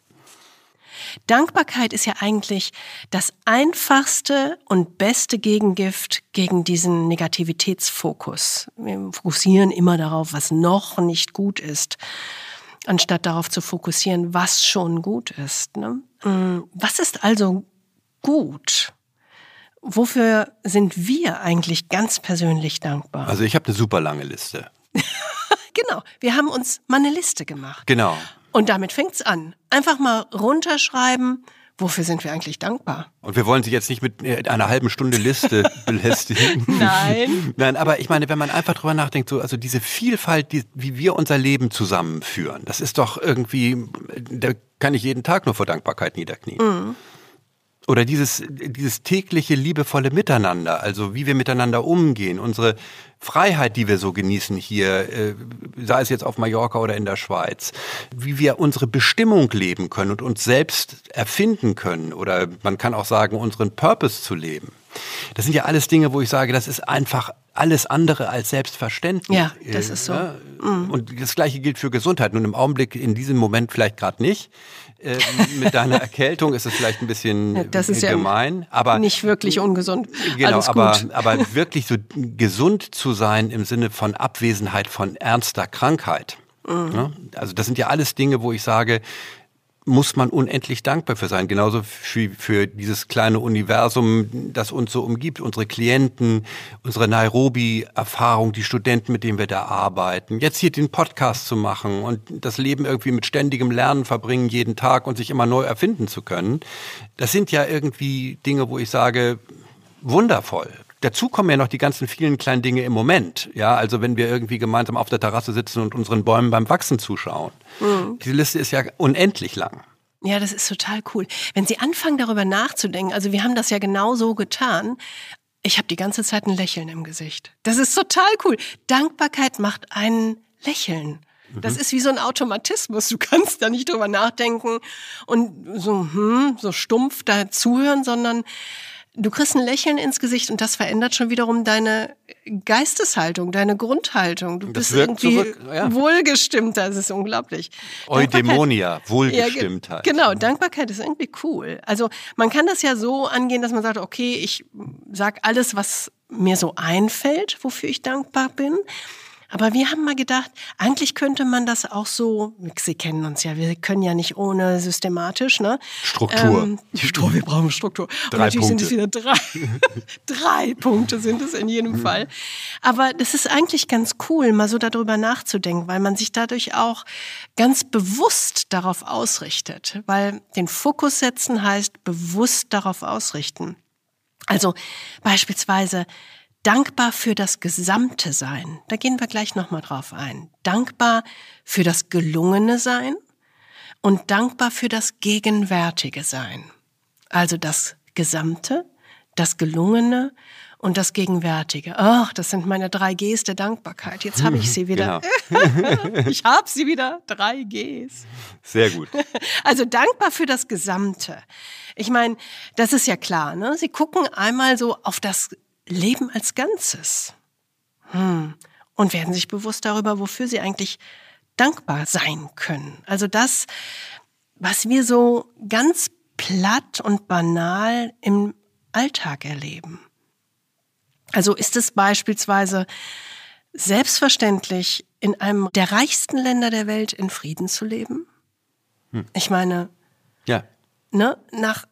Dankbarkeit ist ja eigentlich das einfachste und beste Gegengift gegen diesen Negativitätsfokus. Wir fokussieren immer darauf, was noch nicht gut ist, anstatt darauf zu fokussieren, was schon gut ist. Ne? Mm, was ist also gut? Wofür sind wir eigentlich ganz persönlich dankbar? Also ich habe eine super lange Liste. genau, wir haben uns mal eine Liste gemacht. Genau. Und damit fängt's an. Einfach mal runterschreiben, wofür sind wir eigentlich dankbar? Und wir wollen Sie jetzt nicht mit äh, einer halben Stunde Liste belästigen. Nein. Nein, aber ich meine, wenn man einfach drüber nachdenkt, so, also diese Vielfalt, die, wie wir unser Leben zusammenführen, das ist doch irgendwie, da kann ich jeden Tag nur vor Dankbarkeit niederknien. Mhm. Oder dieses, dieses tägliche liebevolle Miteinander, also wie wir miteinander umgehen, unsere Freiheit, die wir so genießen hier, äh, sei es jetzt auf Mallorca oder in der Schweiz, wie wir unsere Bestimmung leben können und uns selbst erfinden können oder man kann auch sagen, unseren Purpose zu leben. Das sind ja alles Dinge, wo ich sage, das ist einfach alles andere als selbstverständlich. Ja, das ist so. Mhm. Und das Gleiche gilt für Gesundheit. Nun im Augenblick in diesem Moment vielleicht gerade nicht. Äh, mit deiner Erkältung ist es vielleicht ein bisschen ja, das ist gemein, ja aber nicht wirklich ungesund. Genau, aber aber wirklich so gesund zu sein im Sinne von Abwesenheit von ernster Krankheit. Mhm. Ja? Also das sind ja alles Dinge, wo ich sage, muss man unendlich dankbar für sein. Genauso für, für dieses kleine Universum, das uns so umgibt. Unsere Klienten, unsere Nairobi-Erfahrung, die Studenten, mit denen wir da arbeiten. Jetzt hier den Podcast zu machen und das Leben irgendwie mit ständigem Lernen verbringen jeden Tag und sich immer neu erfinden zu können. Das sind ja irgendwie Dinge, wo ich sage, wundervoll. Dazu kommen ja noch die ganzen vielen kleinen Dinge im Moment. Ja, also wenn wir irgendwie gemeinsam auf der Terrasse sitzen und unseren Bäumen beim Wachsen zuschauen. Mhm. Diese Liste ist ja unendlich lang. Ja, das ist total cool. Wenn Sie anfangen darüber nachzudenken, also wir haben das ja genau so getan, ich habe die ganze Zeit ein Lächeln im Gesicht. Das ist total cool. Dankbarkeit macht einen lächeln. Das mhm. ist wie so ein Automatismus. Du kannst da nicht drüber nachdenken und so, hm, so stumpf da zuhören, sondern Du kriegst ein Lächeln ins Gesicht und das verändert schon wiederum deine Geisteshaltung, deine Grundhaltung. Du das bist irgendwie zurück, ja. wohlgestimmter. Das ist unglaublich. Eudemonia, Wohlgestimmtheit. Ja, genau, Dankbarkeit ist irgendwie cool. Also man kann das ja so angehen, dass man sagt, okay, ich sag alles, was mir so einfällt, wofür ich dankbar bin. Aber wir haben mal gedacht, eigentlich könnte man das auch so, Sie kennen uns ja, wir können ja nicht ohne systematisch, ne? Struktur. Ähm, Struktur, wir brauchen Struktur. Drei Und natürlich Punkte. sind es wieder drei. drei Punkte sind es in jedem Fall. Aber das ist eigentlich ganz cool, mal so darüber nachzudenken, weil man sich dadurch auch ganz bewusst darauf ausrichtet. Weil den Fokus setzen heißt bewusst darauf ausrichten. Also beispielsweise dankbar für das gesamte Sein. Da gehen wir gleich nochmal drauf ein. Dankbar für das gelungene Sein und dankbar für das gegenwärtige Sein. Also das Gesamte, das Gelungene und das Gegenwärtige. Ach, das sind meine drei Gs der Dankbarkeit. Jetzt habe ich sie wieder. Genau. ich habe sie wieder. Drei Gs. Sehr gut. Also dankbar für das Gesamte. Ich meine, das ist ja klar. Ne? Sie gucken einmal so auf das Leben als Ganzes hm. und werden sich bewusst darüber, wofür sie eigentlich dankbar sein können. Also das, was wir so ganz platt und banal im Alltag erleben. Also ist es beispielsweise selbstverständlich, in einem der reichsten Länder der Welt in Frieden zu leben? Ich meine, Ja. ne, nach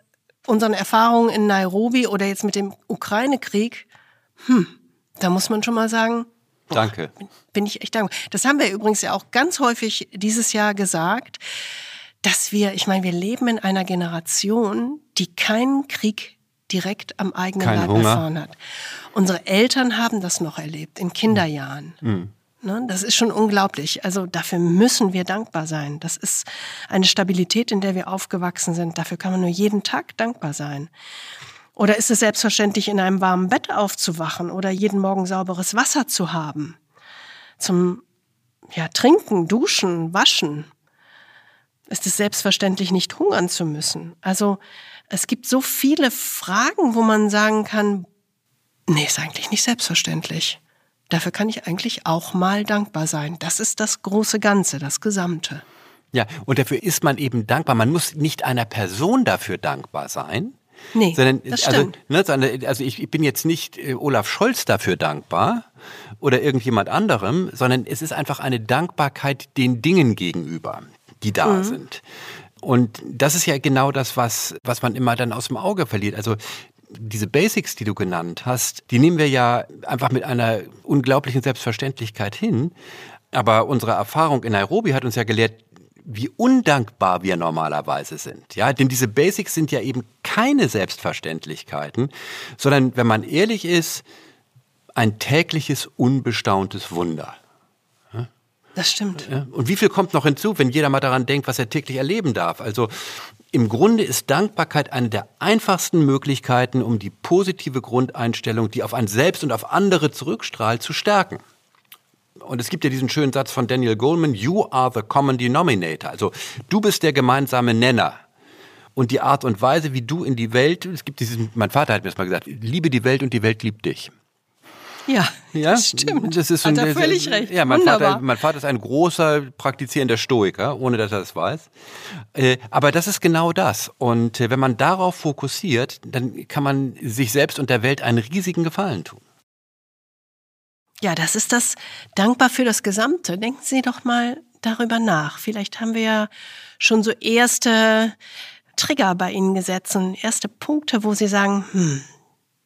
unseren Erfahrungen in Nairobi oder jetzt mit dem Ukraine-Krieg, hm, da muss man schon mal sagen, Danke. bin ich echt dankbar. Das haben wir übrigens ja auch ganz häufig dieses Jahr gesagt, dass wir, ich meine, wir leben in einer Generation, die keinen Krieg direkt am eigenen Kein Leib Hunger. erfahren hat. Unsere Eltern haben das noch erlebt, in Kinderjahren. Ne, das ist schon unglaublich. Also dafür müssen wir dankbar sein. Das ist eine Stabilität, in der wir aufgewachsen sind. Dafür kann man nur jeden Tag dankbar sein. Oder ist es selbstverständlich, in einem warmen Bett aufzuwachen oder jeden Morgen sauberes Wasser zu haben? Zum ja, Trinken, Duschen, Waschen. Ist es selbstverständlich, nicht hungern zu müssen? Also es gibt so viele Fragen, wo man sagen kann, nee, ist eigentlich nicht selbstverständlich. Dafür kann ich eigentlich auch mal dankbar sein. Das ist das große Ganze, das Gesamte. Ja, und dafür ist man eben dankbar. Man muss nicht einer Person dafür dankbar sein. Nee, sondern, das also, stimmt. ne, also ich, ich bin jetzt nicht äh, Olaf Scholz dafür dankbar oder irgendjemand anderem, sondern es ist einfach eine Dankbarkeit den Dingen gegenüber, die da Mhm. sind. Und das ist ja genau das, was, was man immer dann aus dem Auge verliert. Also diese Basics, die du genannt hast, die nehmen wir ja einfach mit einer unglaublichen Selbstverständlichkeit hin. Aber unsere Erfahrung in Nairobi hat uns ja gelehrt, wie undankbar wir normalerweise sind. Ja, denn diese Basics sind ja eben keine Selbstverständlichkeiten, sondern wenn man ehrlich ist, ein tägliches unbestauntes Wunder. Das stimmt. Ja? Und wie viel kommt noch hinzu, wenn jeder mal daran denkt, was er täglich erleben darf? Also im Grunde ist Dankbarkeit eine der einfachsten Möglichkeiten, um die positive Grundeinstellung, die auf ein Selbst und auf andere zurückstrahlt, zu stärken. Und es gibt ja diesen schönen Satz von Daniel Goleman, You are the common denominator. Also du bist der gemeinsame Nenner. Und die Art und Weise, wie du in die Welt, es gibt diesen, mein Vater hat mir das mal gesagt, liebe die Welt und die Welt liebt dich. Ja, Ja, das stimmt. Das ist Hat er völlig recht. Ja, mein Wunderbar. Vater, mein Vater ist ein großer praktizierender Stoiker, ohne dass er das weiß. Äh, Aber das ist genau das. Und äh, wenn man darauf fokussiert, dann kann man sich selbst und der Welt einen riesigen Gefallen tun. Ja, das ist das dankbar für das Gesamte. Denken Sie doch mal darüber nach. Vielleicht haben wir ja schon so erste Trigger bei Ihnen gesetzt und erste Punkte, wo Sie sagen, hm,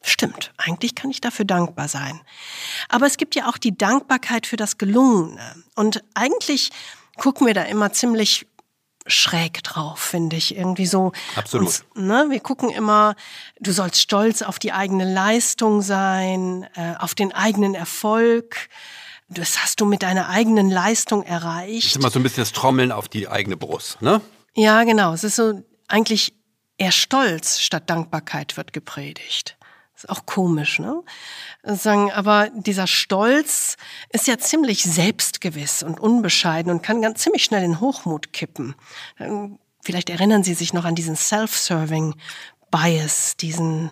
stimmt, eigentlich kann ich dafür dankbar sein. Aber es gibt ja auch die Dankbarkeit für das Gelungene. Und eigentlich gucken wir da immer ziemlich schräg drauf, finde ich. Irgendwie so. Absolut. Uns, ne, wir gucken immer, du sollst stolz auf die eigene Leistung sein, äh, auf den eigenen Erfolg. Das hast du mit deiner eigenen Leistung Das erreicht. ist immer so ein bisschen das Trommeln auf die eigene Brust, ne? Ja, genau. Es ist so eigentlich eher Stolz statt Dankbarkeit wird gepredigt. Ist auch komisch, ne? Sagen, aber dieser Stolz ist ja ziemlich selbstgewiss und unbescheiden und kann ganz ziemlich schnell in Hochmut kippen. Ähm, Vielleicht erinnern Sie sich noch an diesen Self-Serving Bias, diesen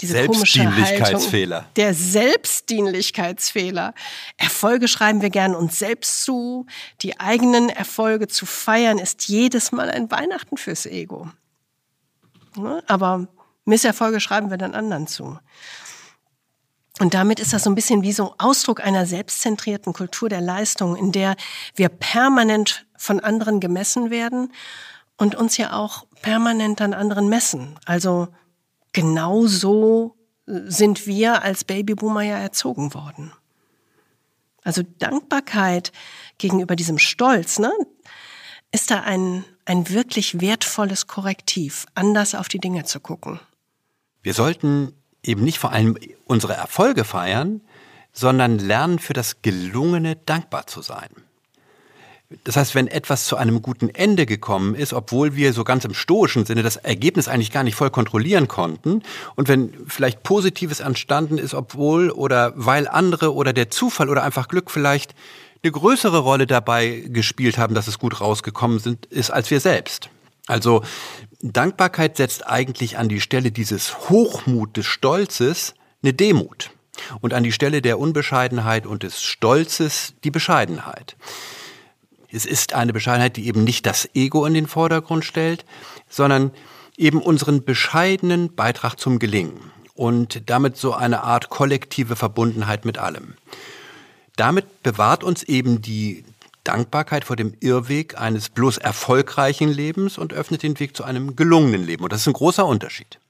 diese komische Haltung. Selbstdienlichkeitsfehler. Der Selbstdienlichkeitsfehler. Erfolge schreiben wir gern uns selbst zu. Die eigenen Erfolge zu feiern ist jedes Mal ein Weihnachten fürs Ego. Ne? Aber Misserfolge schreiben wir dann anderen zu. Und damit ist das so ein bisschen wie so Ausdruck einer selbstzentrierten Kultur der Leistung, in der wir permanent von anderen gemessen werden und uns ja auch permanent an anderen messen. Also genauso sind wir als Babyboomer ja erzogen worden. Also Dankbarkeit gegenüber diesem Stolz, ne, ist da ein, ein wirklich wertvolles Korrektiv, anders auf die Dinge zu gucken. Wir sollten eben nicht vor allem unsere Erfolge feiern, sondern lernen für das Gelungene dankbar zu sein. Das heißt, wenn etwas zu einem guten Ende gekommen ist, obwohl wir so ganz im stoischen Sinne das Ergebnis eigentlich gar nicht voll kontrollieren konnten, und wenn vielleicht Positives entstanden ist, obwohl oder weil andere oder der Zufall oder einfach Glück vielleicht eine größere Rolle dabei gespielt haben, dass es gut rausgekommen sind, ist als wir selbst. Also Dankbarkeit setzt eigentlich an die Stelle dieses Hochmut des Stolzes eine Demut und an die Stelle der Unbescheidenheit und des Stolzes die Bescheidenheit. Es ist eine Bescheidenheit, die eben nicht das Ego in den Vordergrund stellt, sondern eben unseren bescheidenen Beitrag zum Gelingen und damit so eine Art kollektive Verbundenheit mit allem. Damit bewahrt uns eben die Dankbarkeit vor dem Irrweg eines bloß erfolgreichen Lebens und öffnet den Weg zu einem gelungenen Leben. Und das ist ein großer Unterschied.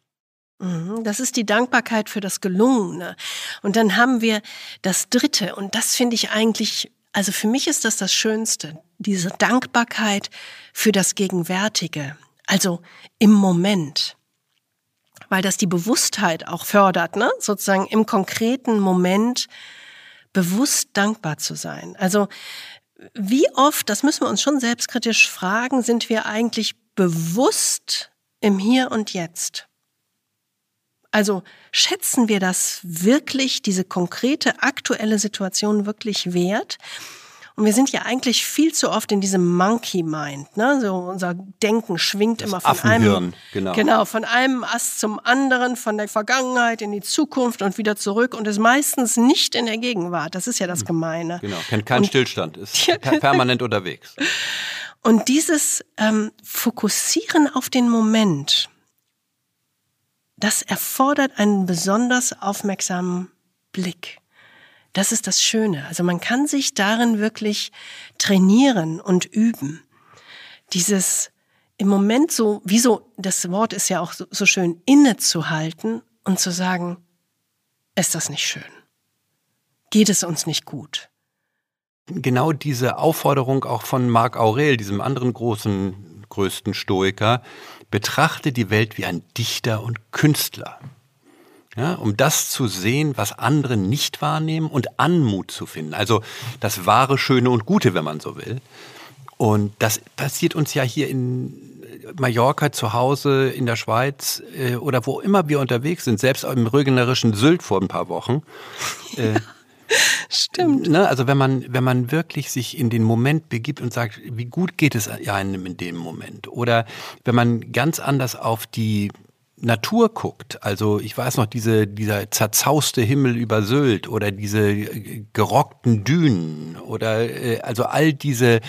Mhm, das ist die Dankbarkeit für das Gelungene. Und dann haben wir das Dritte. Und das finde ich eigentlich also für mich ist das das Schönste, diese Dankbarkeit für das Gegenwärtige, also im Moment, weil das die Bewusstheit auch fördert, ne? sozusagen im konkreten Moment bewusst dankbar zu sein. Also wie oft, das müssen wir uns schon selbstkritisch fragen, sind wir eigentlich bewusst im Hier und Jetzt? Also schätzen wir das wirklich, diese konkrete aktuelle Situation wirklich wert? Und wir sind ja eigentlich viel zu oft in diesem Monkey Mind, ne? So unser Denken schwingt das immer von einem, genau. genau, von einem Ast zum anderen, von der Vergangenheit in die Zukunft und wieder zurück und ist meistens nicht in der Gegenwart. Das ist ja das hm. Gemeine. Genau, kennt keinen und, Stillstand, ist permanent unterwegs. Und dieses ähm, Fokussieren auf den Moment, das erfordert einen besonders aufmerksamen Blick. Das ist das Schöne. Also man kann sich darin wirklich trainieren und üben. Dieses im Moment so, wie so, das Wort ist ja auch so, so schön, innezuhalten und zu sagen, ist das nicht schön? Geht es uns nicht gut? Genau diese Aufforderung auch von Marc Aurel, diesem anderen großen, größten Stoiker, betrachte die Welt wie ein Dichter und Künstler. Ja, um das zu sehen, was andere nicht wahrnehmen und Anmut zu finden. Also das wahre, schöne und Gute, wenn man so will. Und das passiert uns ja hier in Mallorca zu Hause, in der Schweiz äh, oder wo immer wir unterwegs sind, selbst im rögenerischen Sylt vor ein paar Wochen. Äh, Stimmt. Ne, also wenn man, wenn man wirklich sich in den Moment begibt und sagt, wie gut geht es einem in dem Moment? Oder wenn man ganz anders auf die Natur guckt, also ich weiß noch, diese, dieser zerzauste Himmel über Sylt oder diese gerockten Dünen oder äh, also all diese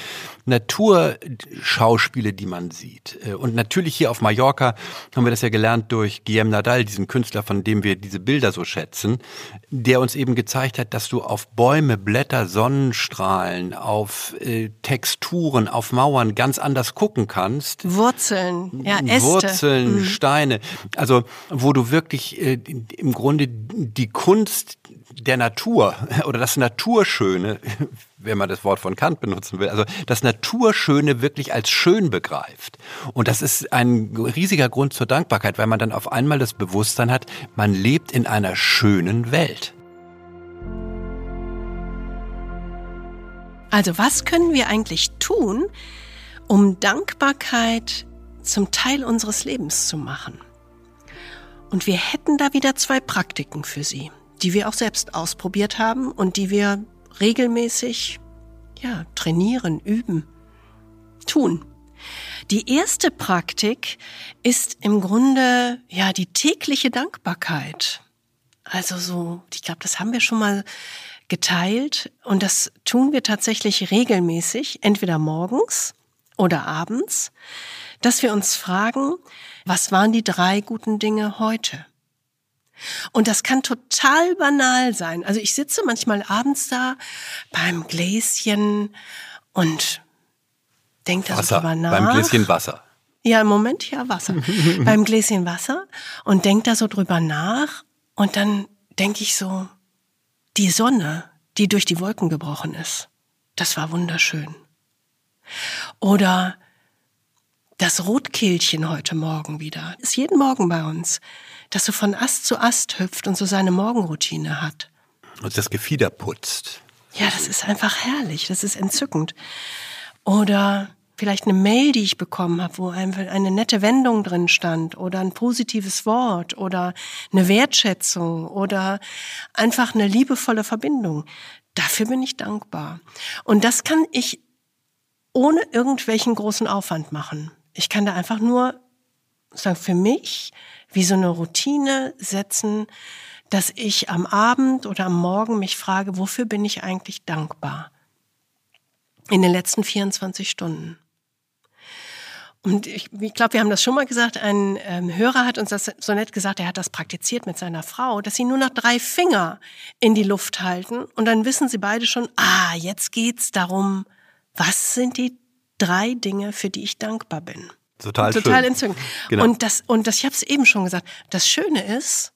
Naturschauspiele, die man sieht. Äh, und natürlich hier auf Mallorca haben wir das ja gelernt durch Guillaume Nadal, diesen Künstler, von dem wir diese Bilder so schätzen, der uns eben gezeigt hat, dass du auf Bäume, Blätter, Sonnenstrahlen, auf äh, Texturen, auf Mauern ganz anders gucken kannst. Wurzeln, ja, Äste. Wurzeln, mhm. Steine. Also wo du wirklich äh, im Grunde die Kunst der Natur oder das Naturschöne, wenn man das Wort von Kant benutzen will, also das Naturschöne wirklich als schön begreift. Und das ist ein riesiger Grund zur Dankbarkeit, weil man dann auf einmal das Bewusstsein hat, man lebt in einer schönen Welt. Also was können wir eigentlich tun, um Dankbarkeit zum Teil unseres Lebens zu machen? Und wir hätten da wieder zwei Praktiken für Sie, die wir auch selbst ausprobiert haben und die wir regelmäßig, ja, trainieren, üben, tun. Die erste Praktik ist im Grunde, ja, die tägliche Dankbarkeit. Also so, ich glaube, das haben wir schon mal geteilt und das tun wir tatsächlich regelmäßig, entweder morgens oder abends, dass wir uns fragen, was waren die drei guten Dinge heute? Und das kann total banal sein. Also ich sitze manchmal abends da beim Gläschen und denke darüber nach. Beim Gläschen Wasser. Ja, im Moment ja Wasser. beim Gläschen Wasser und denke da so drüber nach und dann denke ich so, die Sonne, die durch die Wolken gebrochen ist, das war wunderschön. Oder das Rotkehlchen heute Morgen wieder. Ist jeden Morgen bei uns, das so von Ast zu Ast hüpft und so seine Morgenroutine hat. Und das Gefieder putzt. Ja, das ist einfach herrlich, das ist entzückend. Oder vielleicht eine Mail, die ich bekommen habe, wo einfach eine nette Wendung drin stand oder ein positives Wort oder eine Wertschätzung oder einfach eine liebevolle Verbindung. Dafür bin ich dankbar. Und das kann ich ohne irgendwelchen großen Aufwand machen. Ich kann da einfach nur sagen, für mich wie so eine Routine setzen, dass ich am Abend oder am Morgen mich frage, wofür bin ich eigentlich dankbar? In den letzten 24 Stunden. Und ich, ich glaube, wir haben das schon mal gesagt, ein ähm, Hörer hat uns das so nett gesagt, er hat das praktiziert mit seiner Frau, dass sie nur noch drei Finger in die Luft halten und dann wissen sie beide schon, ah, jetzt geht's darum, was sind die drei Dinge, für die ich dankbar bin. Total, Total schön. entzückend. Genau. Und das, und das, ich habe es eben schon gesagt, das Schöne ist,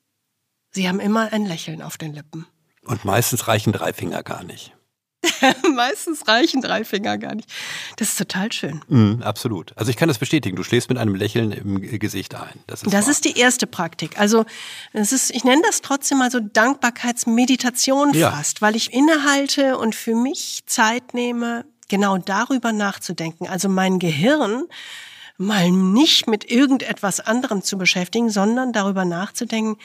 sie haben immer ein Lächeln auf den Lippen. Und meistens reichen drei Finger gar nicht. Meistens reichen drei Finger gar nicht. Das ist total schön. Mm, absolut. Also ich kann das bestätigen. Du schläfst mit einem Lächeln im Gesicht ein. Das ist, das ist die erste Praktik. Also es ist, ich nenne das trotzdem mal so Dankbarkeitsmeditation ja. fast, weil ich innehalte und für mich Zeit nehme, genau darüber nachzudenken. Also mein Gehirn mal nicht mit irgendetwas anderem zu beschäftigen, sondern darüber nachzudenken,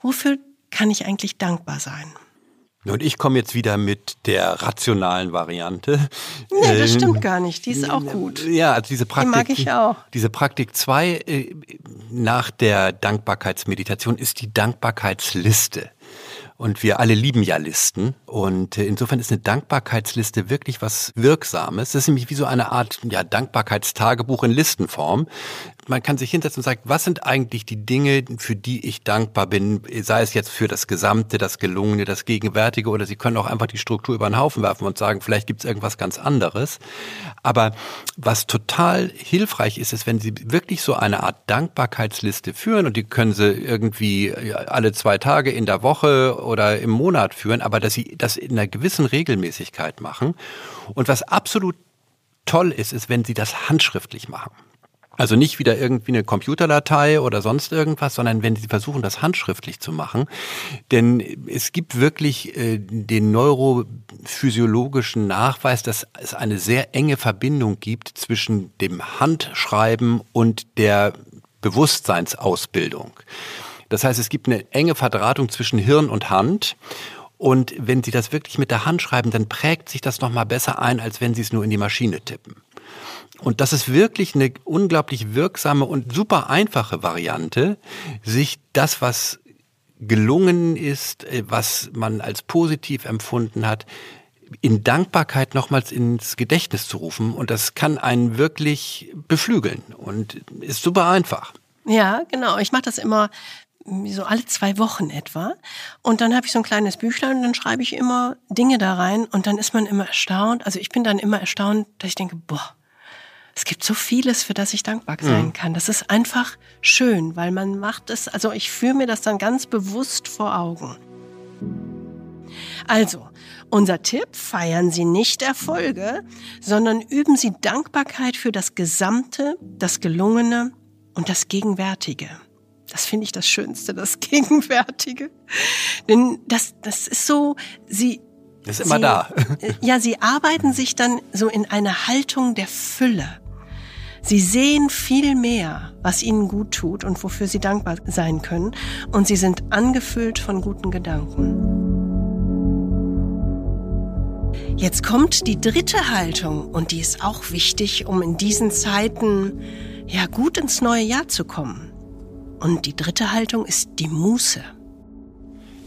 wofür kann ich eigentlich dankbar sein? Und ich komme jetzt wieder mit der rationalen Variante. Nee, das ähm, stimmt gar nicht. Die ist auch gut. Ja, also diese Praktik. Die mag ich auch. Diese Praktik 2 äh, nach der Dankbarkeitsmeditation ist die Dankbarkeitsliste. Und wir alle lieben ja Listen. Und äh, insofern ist eine Dankbarkeitsliste wirklich was Wirksames. Das ist nämlich wie so eine Art ja, Dankbarkeitstagebuch in Listenform. Man kann sich hinsetzen und sagen, was sind eigentlich die Dinge, für die ich dankbar bin, sei es jetzt für das Gesamte, das Gelungene, das Gegenwärtige, oder Sie können auch einfach die Struktur über den Haufen werfen und sagen, vielleicht gibt es irgendwas ganz anderes. Aber was total hilfreich ist, ist, wenn Sie wirklich so eine Art Dankbarkeitsliste führen und die können Sie irgendwie alle zwei Tage in der Woche oder im Monat führen, aber dass sie das in einer gewissen Regelmäßigkeit machen. Und was absolut toll ist, ist, wenn sie das handschriftlich machen. Also nicht wieder irgendwie eine Computerdatei oder sonst irgendwas, sondern wenn Sie versuchen, das handschriftlich zu machen. Denn es gibt wirklich äh, den neurophysiologischen Nachweis, dass es eine sehr enge Verbindung gibt zwischen dem Handschreiben und der Bewusstseinsausbildung. Das heißt, es gibt eine enge Verdrahtung zwischen Hirn und Hand. Und wenn Sie das wirklich mit der Hand schreiben, dann prägt sich das nochmal besser ein, als wenn Sie es nur in die Maschine tippen. Und das ist wirklich eine unglaublich wirksame und super einfache Variante, sich das, was gelungen ist, äh, was man als positiv empfunden hat, in Dankbarkeit nochmals ins Gedächtnis zu rufen. Und das kann einen wirklich beflügeln und ist super einfach. Ja, genau. Ich mache das immer so alle zwei Wochen etwa. Und dann habe ich so ein kleines Büchlein und dann schreibe ich immer Dinge da rein und dann ist man immer erstaunt. Also ich bin dann immer erstaunt, dass ich denke, boah, es gibt so vieles, für das ich dankbar sein mhm. kann. Das ist einfach schön, weil man macht es, also ich führe mir das dann ganz bewusst vor Augen. Also, unser Tipp, feiern Sie nicht Erfolge, sondern üben Sie Dankbarkeit für das Gesamte, das Gelungene und das Gegenwärtige. Das finde ich das Schönste, das Gegenwärtige. Denn das, das ist so, sie. Das ist immer sie, da. ja, sie arbeiten sich dann so in eine Haltung der Fülle. Sie sehen viel mehr, was ihnen gut tut und wofür sie dankbar sein können. Und sie sind angefüllt von guten Gedanken. Jetzt kommt die dritte Haltung und die ist auch wichtig, um in diesen Zeiten ja gut ins neue Jahr zu kommen. Und die dritte Haltung ist die Muße.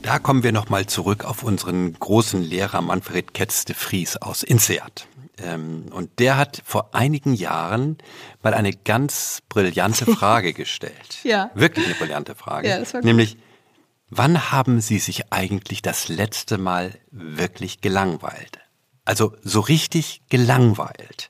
Da kommen wir nochmal zurück auf unseren großen Lehrer Manfred Ketz de Vries aus Inseat. Ähm, und der hat vor einigen Jahren mal eine ganz brillante Frage gestellt. ja. Wirklich eine brillante Frage. Ja, das war Nämlich, Wann haben Sie sich eigentlich das letzte Mal wirklich gelangweilt? Also so richtig gelangweilt.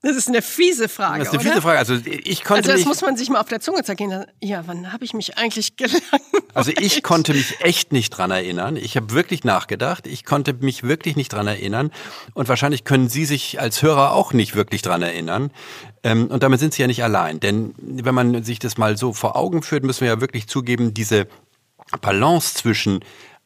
Das ist eine fiese Frage. Das ist eine oder? fiese Frage. Also ich konnte Also das mich, muss man sich mal auf der Zunge zergehen. Ja, wann habe ich mich eigentlich gelangweilt? also ich konnte mich echt nicht dran erinnern. Ich habe wirklich nachgedacht. Ich konnte mich wirklich nicht dran erinnern. Und wahrscheinlich können Sie sich als Hörer auch nicht wirklich dran erinnern. Ähm, Und damit sind Sie ja nicht allein. Denn wenn man sich das mal so vor Augen führt, müssen wir ja wirklich zugeben, diese Balance zwischen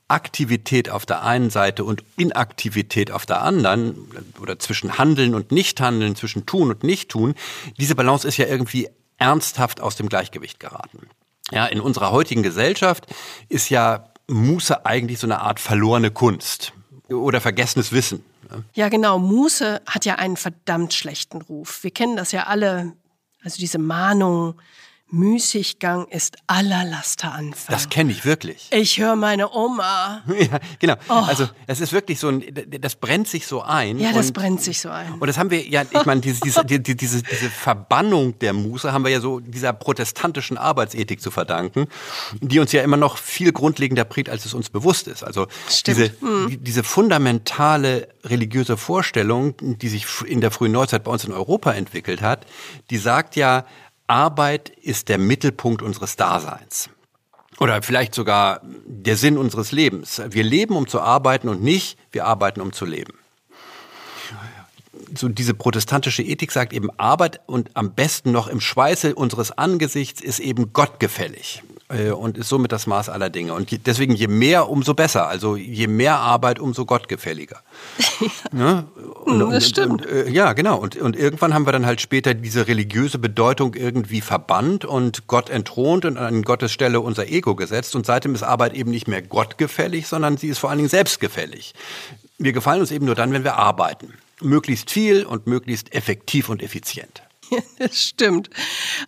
Aktivität auf der einen Seite und Inaktivität auf der anderen oder zwischen Handeln und Nichthandeln, zwischen Tun und Nichttun, diese Balance ist ja irgendwie ernsthaft aus dem Gleichgewicht geraten. Ja, in unserer heutigen Gesellschaft ist ja Muße eigentlich so eine Art verlorene Kunst oder vergessenes Wissen. Ja, genau. Muße hat ja einen verdammt schlechten Ruf. Wir kennen das ja alle. Also diese Mahnung, Müßiggang ist aller Laster Anfang. Das kenne ich wirklich. ich höre meine Oma. Ja, genau. Also es ist wirklich so ein, das brennt sich so ein. Ja, das und- brennt sich so ein. Und das haben wir, ja, ich meine, diese, diese, die- die- diese, diese Verbannung der Muße haben wir ja so dieser protestantischen Arbeitsethik zu verdanken, die uns ja immer noch viel grundlegender prägt, als es uns bewusst ist. Also Stimmt. diese, die- diese fundamentale religiöse Vorstellung, die sich in der frühen Neuzeit bei uns in Europa entwickelt hat, die sagt ja, Arbeit ist der Mittelpunkt unseres Daseins. Oder vielleicht sogar der Sinn unseres Lebens. Wir leben, um zu arbeiten und nicht, wir arbeiten, um zu leben so diese protestantische Ethik sagt eben, Arbeit und am besten noch im Schweiße unseres Angesichts ist eben gottgefällig und ist somit das Maß aller Dinge. Und deswegen je mehr, umso besser. Also je mehr Arbeit, umso gottgefälliger. Ne? Und, das stimmt. Und, äh, ja, genau. Und, und irgendwann haben wir dann halt später diese religiöse Bedeutung irgendwie verbannt und Gott entthront und an Gottes Stelle unser Ego gesetzt. Und seitdem ist Arbeit eben nicht mehr gottgefällig, sondern sie ist vor allen Dingen selbstgefällig. Wir gefallen uns eben nur dann, wenn wir arbeiten. Möglichst viel und möglichst effektiv und effizient. Das stimmt.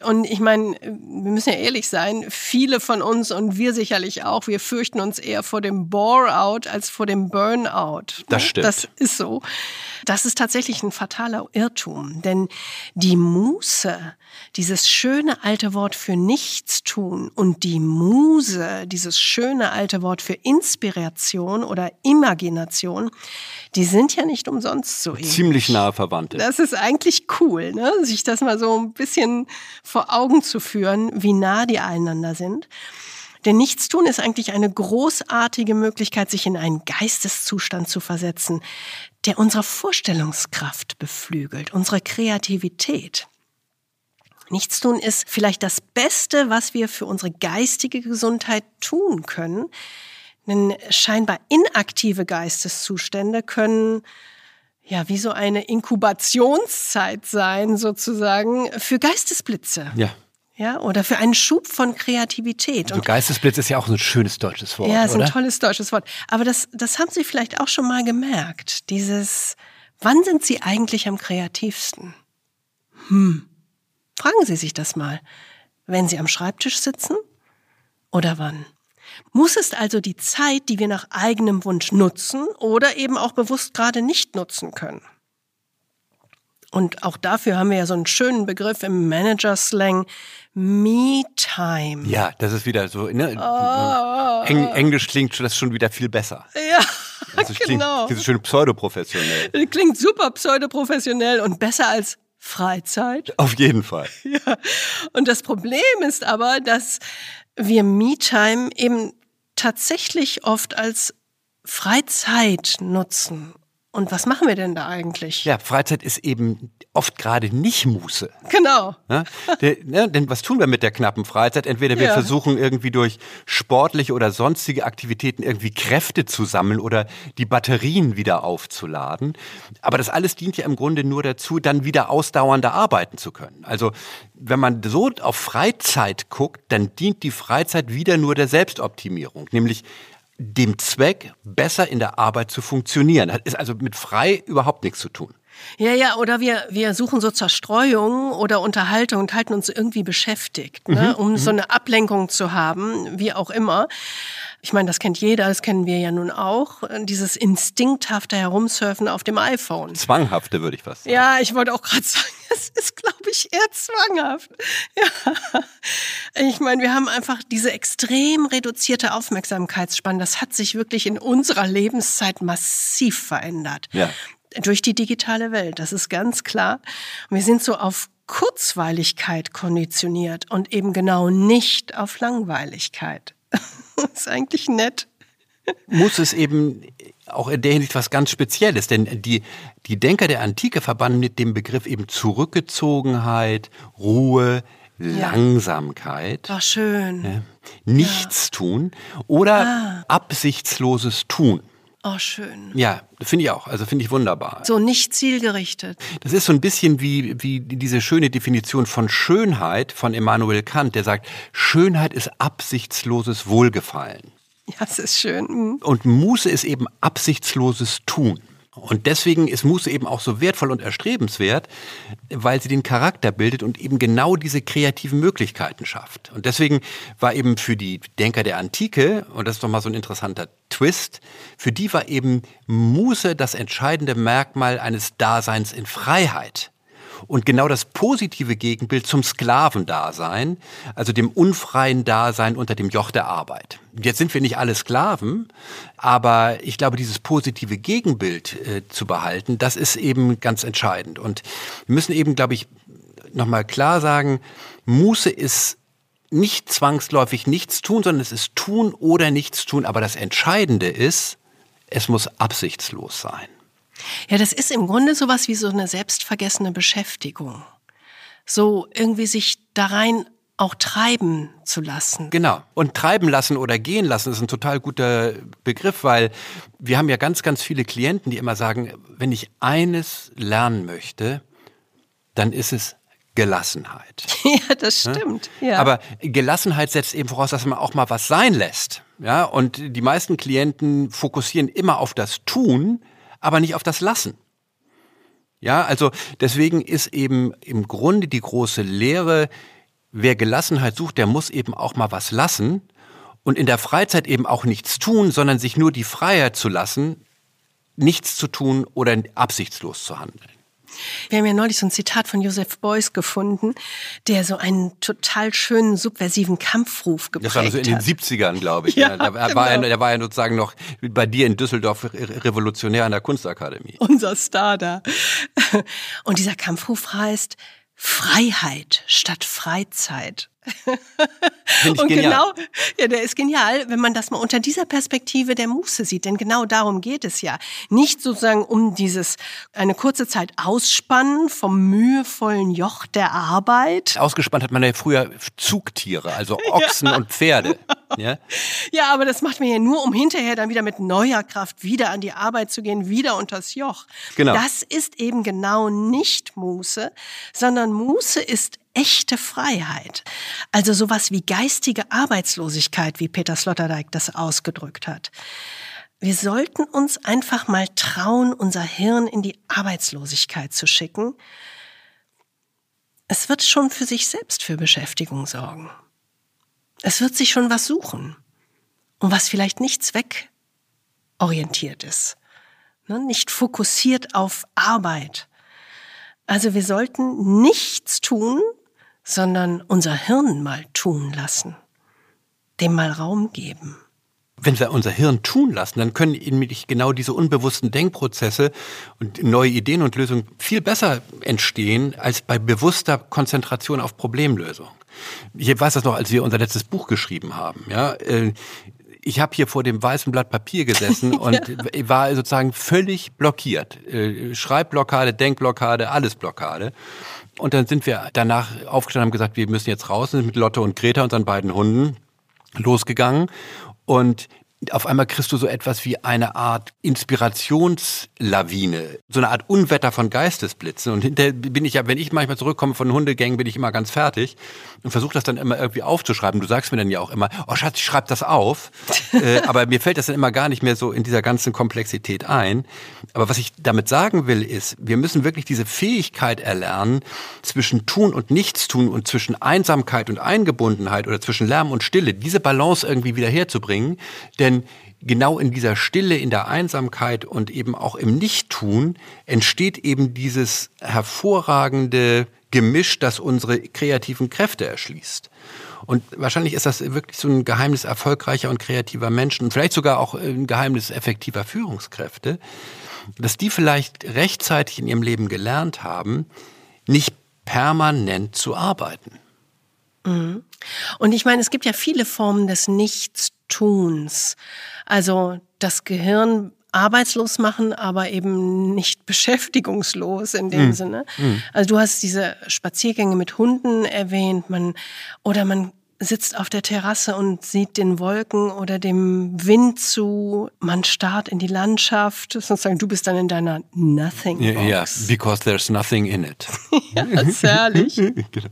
Und ich meine, wir müssen ja ehrlich sein, viele von uns und wir sicherlich auch, wir fürchten uns eher vor dem Bore-out als vor dem Burnout. Das stimmt. Das ist so. Das ist tatsächlich ein fataler Irrtum, denn die Muße, dieses schöne alte Wort für Nichtstun und die Muse, dieses schöne alte Wort für Inspiration oder Imagination, die sind ja nicht umsonst so ähnlich. Ziemlich nahe Verwandte. Das ist eigentlich cool, ne? sich das mal so ein bisschen vor Augen zu führen, wie nah die einander sind. Denn Nichtstun ist eigentlich eine großartige Möglichkeit, sich in einen Geisteszustand zu versetzen, der unsere Vorstellungskraft beflügelt, unsere Kreativität. Nichtstun ist vielleicht das Beste, was wir für unsere geistige Gesundheit tun können. Denn scheinbar inaktive Geisteszustände können ja wie so eine Inkubationszeit sein, sozusagen, für Geistesblitze. ja. Ja, oder für einen Schub von Kreativität. So Geistesblitz ist ja auch so ein schönes deutsches Wort, Ja, ist oder? ein tolles deutsches Wort. Aber das, das haben Sie vielleicht auch schon mal gemerkt. Dieses, wann sind Sie eigentlich am kreativsten? Hm. Fragen Sie sich das mal. Wenn Sie am Schreibtisch sitzen? Oder wann? Muss es also die Zeit, die wir nach eigenem Wunsch nutzen oder eben auch bewusst gerade nicht nutzen können? Und auch dafür haben wir ja so einen schönen Begriff im Manager-Slang, Me-Time. ja, das ist wieder so. Ne? Oh. Eng, Englisch klingt das schon wieder viel besser. Ja, Also genau. klingt dieses schön pseudoprofessionell. Klingt super pseudoprofessionell und besser als Freizeit. Auf jeden Fall. Ja. Und das Problem ist aber, dass wir Me-Time eben tatsächlich oft als Freizeit nutzen. Und was machen wir denn da eigentlich? Ja, Freizeit ist eben oft gerade nicht Muße. Genau. Der, ne? Denn was tun wir mit der knappen Freizeit? Entweder wir Ja. versuchen irgendwie durch sportliche oder sonstige Aktivitäten irgendwie Kräfte zu sammeln oder die Batterien wieder aufzuladen. Aber das alles dient ja im Grunde nur dazu, dann wieder ausdauernder arbeiten zu können. Also wenn man so auf Freizeit guckt, dann dient die Freizeit wieder nur der Selbstoptimierung, nämlich dem Zweck, besser in der Arbeit zu funktionieren. Hat ist also mit frei überhaupt nichts zu tun. Ja, ja, oder wir, wir suchen so Zerstreuung oder Unterhaltung und halten uns irgendwie beschäftigt, ne, um so eine Ablenkung zu haben, wie auch immer. Ich meine, das kennt jeder, das kennen wir ja nun auch. Dieses instinkthafte Herumsurfen auf dem iPhone. Zwanghafte, würde ich fast sagen. Ja, ich wollte auch gerade sagen, es ist, glaube ich, eher zwanghaft. Ja. Ich meine, wir haben einfach diese extrem reduzierte Aufmerksamkeitsspanne. Das hat sich wirklich in unserer Lebenszeit massiv verändert. Ja. Durch die digitale Welt, das ist ganz klar. Wir sind so auf Kurzweiligkeit konditioniert und eben genau nicht auf Langweiligkeit. Das ist eigentlich nett. Muss es eben auch in der Hinsicht was ganz Spezielles, denn die, die Denker der Antike verbanden mit dem Begriff eben Zurückgezogenheit, Ruhe, Ja. Langsamkeit, War schön. ja, Nichtstun oder Ah. absichtsloses Tun. Oh, schön. Ja, finde ich auch. Also finde ich wunderbar. So nicht zielgerichtet. Das ist so ein bisschen wie, wie diese schöne Definition von Schönheit von Immanuel Kant, der sagt, Schönheit ist absichtsloses Wohlgefallen. Ja, es ist schön. Mhm. Und Muße ist eben absichtsloses Tun. Und deswegen ist Muße eben auch so wertvoll und erstrebenswert, weil sie den Charakter bildet und eben genau diese kreativen Möglichkeiten schafft. Und deswegen war eben für die Denker der Antike, und das ist doch mal so ein interessanter Twist, für die war eben Muße das entscheidende Merkmal eines Daseins in Freiheit. Und genau das positive Gegenbild zum Sklavendasein, also dem unfreien Dasein unter dem Joch der Arbeit. Jetzt sind wir nicht alle Sklaven, aber ich glaube, dieses positive Gegenbild äh, zu behalten, das ist eben ganz entscheidend. Und wir müssen eben, glaube ich, nochmal klar sagen, Muße ist nicht zwangsläufig nichts tun, sondern es ist tun oder nichts tun. Aber das Entscheidende ist, es muss absichtslos sein. Ja, das ist im Grunde sowas wie so eine selbstvergessene Beschäftigung. So irgendwie sich da rein auch treiben zu lassen. Genau. Und treiben lassen oder gehen lassen ist ein total guter Begriff, weil wir haben ja ganz, ganz viele Klienten, die immer sagen, wenn ich eines lernen möchte, dann ist es Gelassenheit. ja, das stimmt. Ja. Aber Gelassenheit setzt eben voraus, dass man auch mal was sein lässt. Ja, und die meisten Klienten fokussieren immer auf das Tun, aber nicht auf das Lassen. Ja, also deswegen ist eben im Grunde die große Lehre, wer Gelassenheit sucht, der muss eben auch mal was lassen und in der Freizeit eben auch nichts tun, sondern sich nur die Freiheit zu lassen, nichts zu tun oder absichtslos zu handeln. Wir haben ja neulich so ein Zitat von Joseph Beuys gefunden, der so einen total schönen subversiven Kampfruf geprägt Das war so in den hat. 70ern, glaube ich. Ja, Ja, da war er, genau. der war ja sozusagen noch bei dir in Düsseldorf re- revolutionär an der Kunstakademie. Unser Star da. Und dieser Kampfruf heißt Freiheit statt Freizeit. Und genial. genau, ja, der ist genial, wenn man das mal unter dieser Perspektive der Muße sieht, denn genau darum geht es ja. Nicht sozusagen um dieses eine kurze Zeit ausspannen vom mühevollen Joch der Arbeit. Ausgespannt hat man ja früher Zugtiere, also Ochsen und Pferde. Ja? Ja, aber das macht man ja nur, um hinterher dann wieder mit neuer Kraft wieder an die Arbeit zu gehen, wieder unters Joch. Genau. Das ist eben genau nicht Muße, sondern Muße ist echte Freiheit. Also sowas wie geistige Arbeitslosigkeit, wie Peter Sloterdijk das ausgedrückt hat. Wir sollten uns einfach mal trauen, unser Hirn in die Arbeitslosigkeit zu schicken. Es wird schon für sich selbst für Beschäftigung sorgen. Es wird sich schon was suchen. Und was vielleicht nicht zweckorientiert ist. Ne? Nicht fokussiert auf Arbeit. Also wir sollten nichts tun, sondern unser Hirn mal tun lassen. Dem mal Raum geben. Wenn wir unser Hirn tun lassen, dann können nämlich genau diese unbewussten Denkprozesse und neue Ideen und Lösungen viel besser entstehen als bei bewusster Konzentration auf Problemlösung. Ich weiß das noch, als wir unser letztes Buch geschrieben haben. Ja, äh, ich habe hier vor dem weißen Blatt Papier gesessen und war sozusagen völlig blockiert. Äh, Schreibblockade, Denkblockade, alles Blockade. Und dann sind wir danach aufgestanden und haben gesagt, wir müssen jetzt raus, sind mit Lotte und Greta, unseren beiden Hunden, losgegangen. Und auf einmal kriegst du so etwas wie eine Art Inspirationslawine, so eine Art Unwetter von Geistesblitzen. Und hinterher bin ich ja, wenn ich manchmal zurückkomme von Hundegängen, bin ich immer ganz fertig und versuche das dann immer irgendwie aufzuschreiben. Du sagst mir dann ja auch immer, oh Schatz, ich schreib das auf. äh, aber mir fällt das dann immer gar nicht mehr so in dieser ganzen Komplexität ein. Aber was ich damit sagen will, ist, wir müssen wirklich diese Fähigkeit erlernen, zwischen Tun und Nichtstun und zwischen Einsamkeit und Eingebundenheit oder zwischen Lärm und Stille, diese Balance irgendwie wieder herzubringen. Denn genau in dieser Stille, in der Einsamkeit und eben auch im Nichttun entsteht eben dieses hervorragende Gemisch, das unsere kreativen Kräfte erschließt. Und wahrscheinlich ist das wirklich so ein Geheimnis erfolgreicher und kreativer Menschen und vielleicht sogar auch ein Geheimnis effektiver Führungskräfte, dass die vielleicht rechtzeitig in ihrem Leben gelernt haben, nicht permanent zu arbeiten. Mhm. Und ich meine, es gibt ja viele Formen des Nichtstuns. Also das Gehirn arbeitslos machen, aber eben nicht beschäftigungslos in dem mhm. Sinne. Mhm. Also du hast diese Spaziergänge mit Hunden erwähnt, man oder man sitzt auf der Terrasse und sieht den Wolken oder dem Wind zu. Man starrt in die Landschaft. Sozusagen, du bist dann in deiner Nothing. Ja, yeah, because there's nothing in it. ja, das ist herrlich. genau.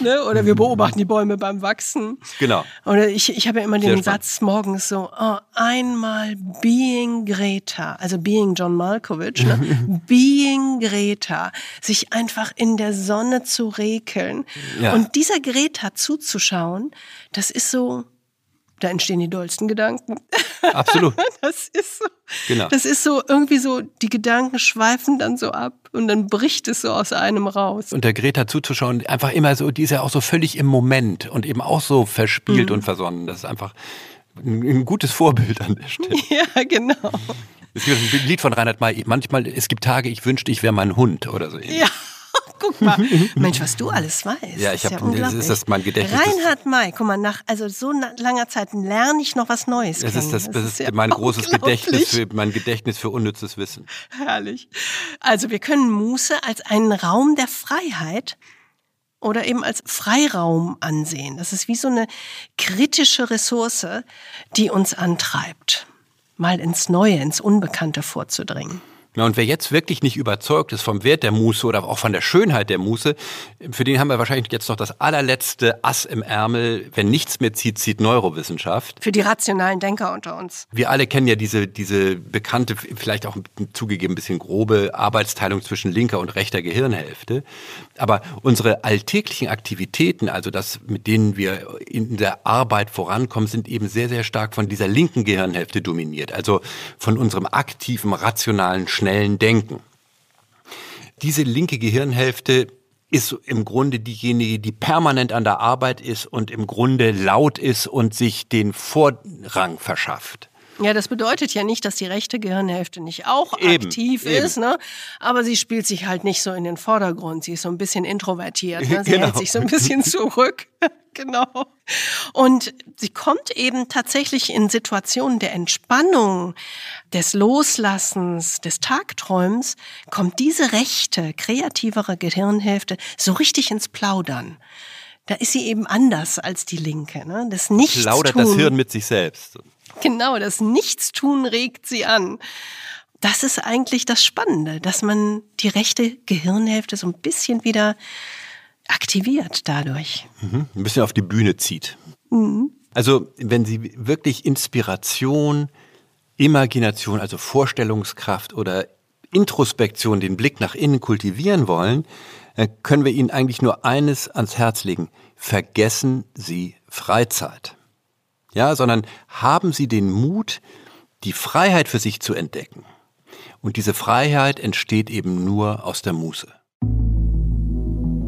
ne? Oder wir beobachten die Bäume beim Wachsen. Genau. Oder ich, ich habe ja immer den Satz morgens so, oh, einmal being Greta, also being John Malkovich, ne? being Greta, sich einfach in der Sonne zu rekeln ja. und dieser Greta zuzuschauen schauen, das ist so, da entstehen die dollsten Gedanken. Absolut. Das ist so. Genau. Das ist so irgendwie so, die Gedanken schweifen dann so ab und dann bricht es so aus einem raus. Und der Greta zuzuschauen, einfach immer so, die ist ja auch so völlig im Moment und eben auch so verspielt mhm. und versonnen. Das ist einfach ein, gutes Vorbild an der Stelle. Ja, genau. Es gibt ein Lied von Reinhard May, manchmal, es gibt Tage, ich wünschte, ich wäre mein Hund oder so. Ja. Guck mal, Mensch, was du alles weißt. Ja, ich habe, ja das ist das mein Gedächtnis. Reinhard May, guck mal, nach also so langer Zeit lerne ich noch was Neues. Das kennen. ist das, das, das ist, ja mein großes Gedächtnis, für, mein Gedächtnis für unnützes Wissen. Herrlich. Also wir können Muße als einen Raum der Freiheit oder eben als Freiraum ansehen. Das ist wie so eine kritische Ressource, die uns antreibt, mal ins Neue, ins Unbekannte vorzudringen. Ja, und wer jetzt wirklich nicht überzeugt ist vom Wert der Muße oder auch von der Schönheit der Muße, für den haben wir wahrscheinlich jetzt noch das allerletzte Ass im Ärmel. Wenn nichts mehr zieht, zieht Neurowissenschaft. Für die rationalen Denker unter uns. Wir alle kennen ja diese, diese bekannte, vielleicht auch zugegeben ein bisschen grobe Arbeitsteilung zwischen linker und rechter Gehirnhälfte. Aber unsere alltäglichen Aktivitäten, also das, mit denen wir in der Arbeit vorankommen, sind eben sehr, sehr stark von dieser linken Gehirnhälfte dominiert. Also von unserem aktiven, rationalen, schnellen Denken. Diese linke Gehirnhälfte ist im Grunde diejenige, die permanent an der Arbeit ist und im Grunde laut ist und sich den Vorrang verschafft. Ja, das bedeutet ja nicht, dass die rechte Gehirnhälfte nicht auch eben, aktiv eben. ist, ne? Aber sie spielt sich halt nicht so in den Vordergrund. Sie ist so ein bisschen introvertiert. Ne? Sie genau. hält sich so ein bisschen zurück. genau. Und sie kommt eben tatsächlich in Situationen der Entspannung, des Loslassens, des Tagträums, kommt diese rechte, kreativere Gehirnhälfte so richtig ins Plaudern da ist sie eben anders als die linke. Ne? Das Nichtstun. Plaudert das Hirn mit sich selbst. Genau, das Nichtstun regt sie an. Das ist eigentlich das Spannende, dass man die rechte Gehirnhälfte so ein bisschen wieder aktiviert dadurch. Mhm, ein bisschen auf die Bühne zieht. Mhm. Also wenn Sie wirklich Inspiration, Imagination, also Vorstellungskraft oder Introspektion, den Blick nach innen kultivieren wollen, dann können wir Ihnen eigentlich nur eines ans Herz legen. Vergessen Sie Freizeit ja, sondern haben Sie den Mut, die Freiheit für sich zu entdecken. Und diese Freiheit entsteht eben nur aus der Muße.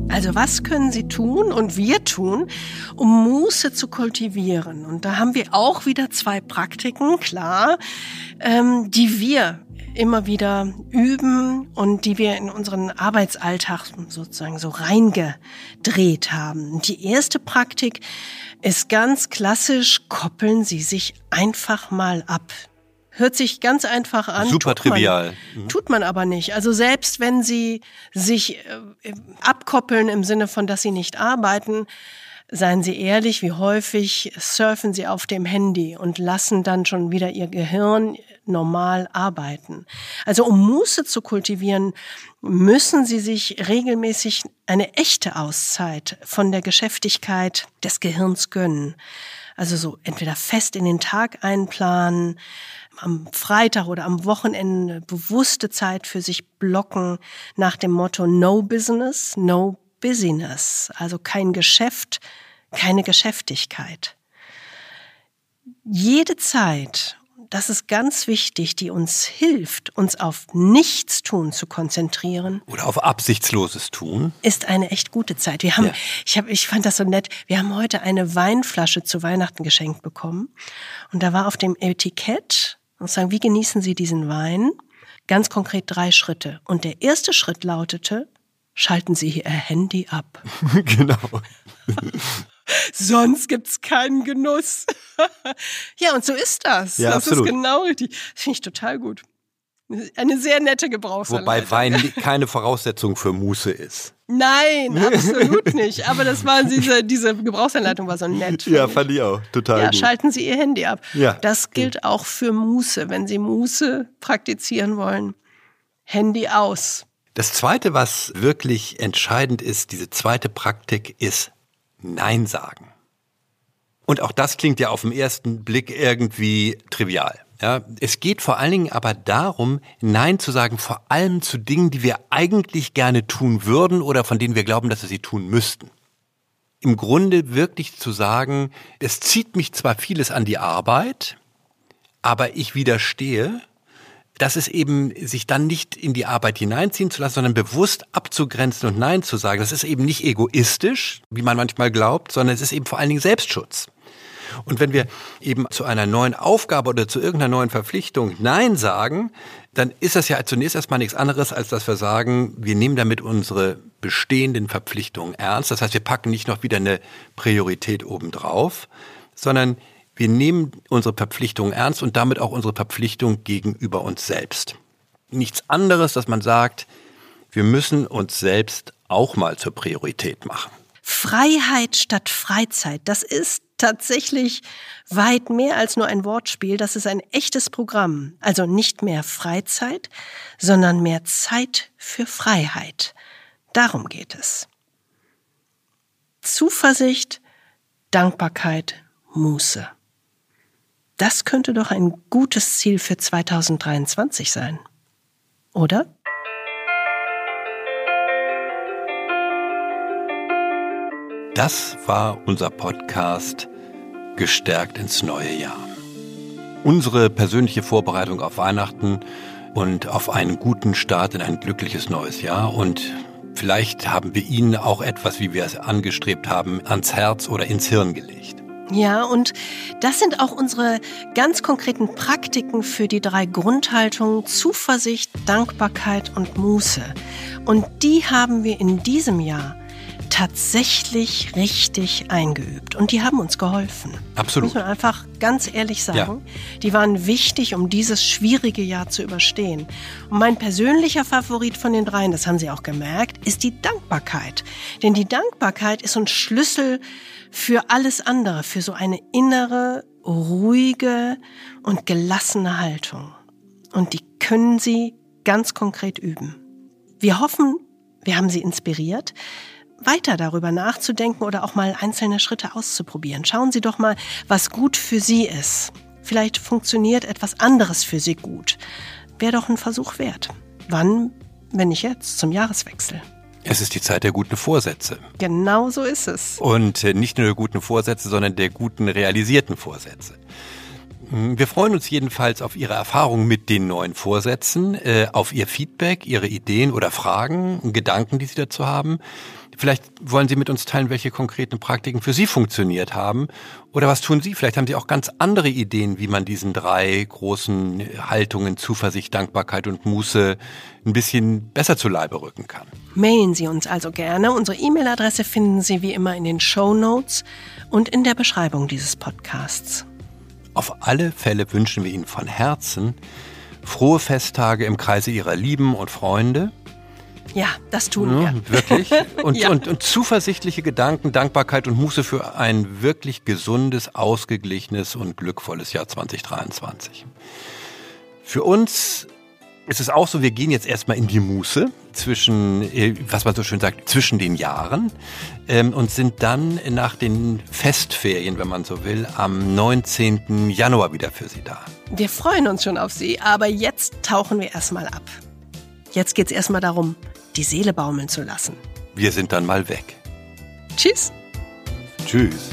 Also was können Sie tun und wir tun, um Muße zu kultivieren? Und da haben wir auch wieder zwei Praktiken, klar, ähm, die wir immer wieder üben und die wir in unseren Arbeitsalltag sozusagen so reingedreht haben. Die erste Praktik ist ganz klassisch, koppeln Sie sich einfach mal ab. Hört sich ganz einfach an. Super tut trivial. Man, mhm. Tut man aber nicht. Also selbst wenn Sie sich äh, abkoppeln im Sinne von, dass Sie nicht arbeiten, Seien Sie ehrlich, wie häufig surfen Sie auf dem Handy und lassen dann schon wieder Ihr Gehirn normal arbeiten. Also um Muße zu kultivieren, müssen Sie sich regelmäßig eine echte Auszeit von der Geschäftigkeit des Gehirns gönnen. Also so entweder fest in den Tag einplanen, am Freitag oder am Wochenende bewusste Zeit für sich blocken nach dem Motto No Business, No Busyness, also kein Geschäft, keine Geschäftigkeit. Jede Zeit, das ist ganz wichtig, die uns hilft, uns auf Nichtstun zu konzentrieren. Oder auf absichtsloses Tun. Ist eine echt gute Zeit. Wir haben, ja. ich habe, ich fand das so nett. Wir haben heute eine Weinflasche zu Weihnachten geschenkt bekommen. Und da war auf dem Etikett, und sagen, wie genießen Sie diesen Wein? Ganz konkret drei Schritte. Und der erste Schritt lautete, schalten Sie Ihr Handy ab. genau. Sonst gibt's keinen Genuss. ja, und so ist das. Ja, das absolut. ist genau richtig. Das finde ich total gut. Eine sehr nette Gebrauchsanleitung. Wobei Wein keine Voraussetzung für Muße ist. Nein, absolut nicht. Aber das war diese, diese Gebrauchsanleitung war so nett. Ja, fand ich auch. Total ja, gut. schalten Sie Ihr Handy ab. Ja. Das gilt auch für Muße. Wenn Sie Muße praktizieren wollen, Handy aus. Das zweite, was wirklich entscheidend ist, diese zweite Praktik, ist Nein sagen. Und auch das klingt ja auf den ersten Blick irgendwie trivial. Ja, es geht vor allen Dingen aber darum, Nein zu sagen, vor allem zu Dingen, die wir eigentlich gerne tun würden oder von denen wir glauben, dass wir sie tun müssten. Im Grunde wirklich zu sagen, es zieht mich zwar vieles an die Arbeit, aber ich widerstehe, dass es eben sich dann nicht in die Arbeit hineinziehen zu lassen, sondern bewusst abzugrenzen und Nein zu sagen. Das ist eben nicht egoistisch, wie man manchmal glaubt, sondern es ist eben vor allen Dingen Selbstschutz. Und wenn wir eben zu einer neuen Aufgabe oder zu irgendeiner neuen Verpflichtung Nein sagen, dann ist das ja zunächst erstmal nichts anderes, als dass wir sagen, wir nehmen damit unsere bestehenden Verpflichtungen ernst. Das heißt, wir packen nicht noch wieder eine Priorität obendrauf, sondern wir nehmen unsere Verpflichtungen ernst und damit auch unsere Verpflichtung gegenüber uns selbst. Nichts anderes, dass man sagt, wir müssen uns selbst auch mal zur Priorität machen. Freiheit statt Freizeit, das ist tatsächlich weit mehr als nur ein Wortspiel. Das ist ein echtes Programm. Also nicht mehr Freizeit, sondern mehr Zeit für Freiheit. Darum geht es. Zuversicht, Dankbarkeit, Muße. Das könnte doch ein gutes Ziel für 2023 sein. Oder? Das war unser Podcast Gestärkt ins neue Jahr. Unsere persönliche Vorbereitung auf Weihnachten und auf einen guten Start in ein glückliches neues Jahr und vielleicht haben wir Ihnen auch etwas, wie wir es angestrebt haben, ans Herz oder ins Hirn gelegt. Ja, und das sind auch unsere ganz konkreten Praktiken für die drei Grundhaltungen Zuversicht, Dankbarkeit und Muße. Und die haben wir in diesem Jahr tatsächlich richtig eingeübt und die haben uns geholfen. Absolut. Muss man einfach ganz ehrlich sagen. Ja. Die waren wichtig, um dieses schwierige Jahr zu überstehen. Und mein persönlicher Favorit von den dreien, das haben Sie auch gemerkt, ist die Dankbarkeit. Denn die Dankbarkeit ist ein Schlüssel für alles andere, für so eine innere, ruhige und gelassene Haltung. Und die können Sie ganz konkret üben. Wir hoffen, wir haben Sie inspiriert weiter darüber nachzudenken oder auch mal einzelne Schritte auszuprobieren. Schauen Sie doch mal, was gut für Sie ist. Vielleicht funktioniert etwas anderes für Sie gut. Wäre doch ein Versuch wert. Wann, wenn nicht jetzt, zum Jahreswechsel? Es ist die Zeit der guten Vorsätze. Genau so ist es. Und äh, nicht nur der guten Vorsätze, sondern der guten realisierten Vorsätze. Hm, wir freuen uns jedenfalls auf Ihre Erfahrungen mit den neuen Vorsätzen, äh, auf Ihr Feedback, Ihre Ideen oder Fragen, Gedanken, die Sie dazu haben. Vielleicht wollen Sie mit uns teilen, welche konkreten Praktiken für Sie funktioniert haben. Oder was tun Sie? Vielleicht haben Sie auch ganz andere Ideen, wie man diesen drei großen Haltungen Zuversicht, Dankbarkeit und Muße ein bisschen besser zu Leibe rücken kann. Mailen Sie uns also gerne. Unsere E-Mail-Adresse finden Sie wie immer in den Show Notes und in der Beschreibung dieses Podcasts. Auf alle Fälle wünschen wir Ihnen von Herzen frohe Festtage im Kreise Ihrer Lieben und Freunde Ja, das tun wir. wirklich. Und, ja. und, und zuversichtliche Gedanken, Dankbarkeit und Muße für ein wirklich gesundes, ausgeglichenes und glückvolles Jahr 2023. Für uns ist es auch so, wir gehen jetzt erstmal in die Muße zwischen, äh, was man so schön sagt, zwischen den Jahren ähm, und sind dann nach den Festferien, wenn man so will, am 19. Januar wieder für Sie da. Wir freuen uns schon auf Sie, aber jetzt tauchen wir erstmal ab. Jetzt geht es erstmal darum, die Seele baumeln zu lassen. Wir sind dann mal weg. Tschüss. Tschüss.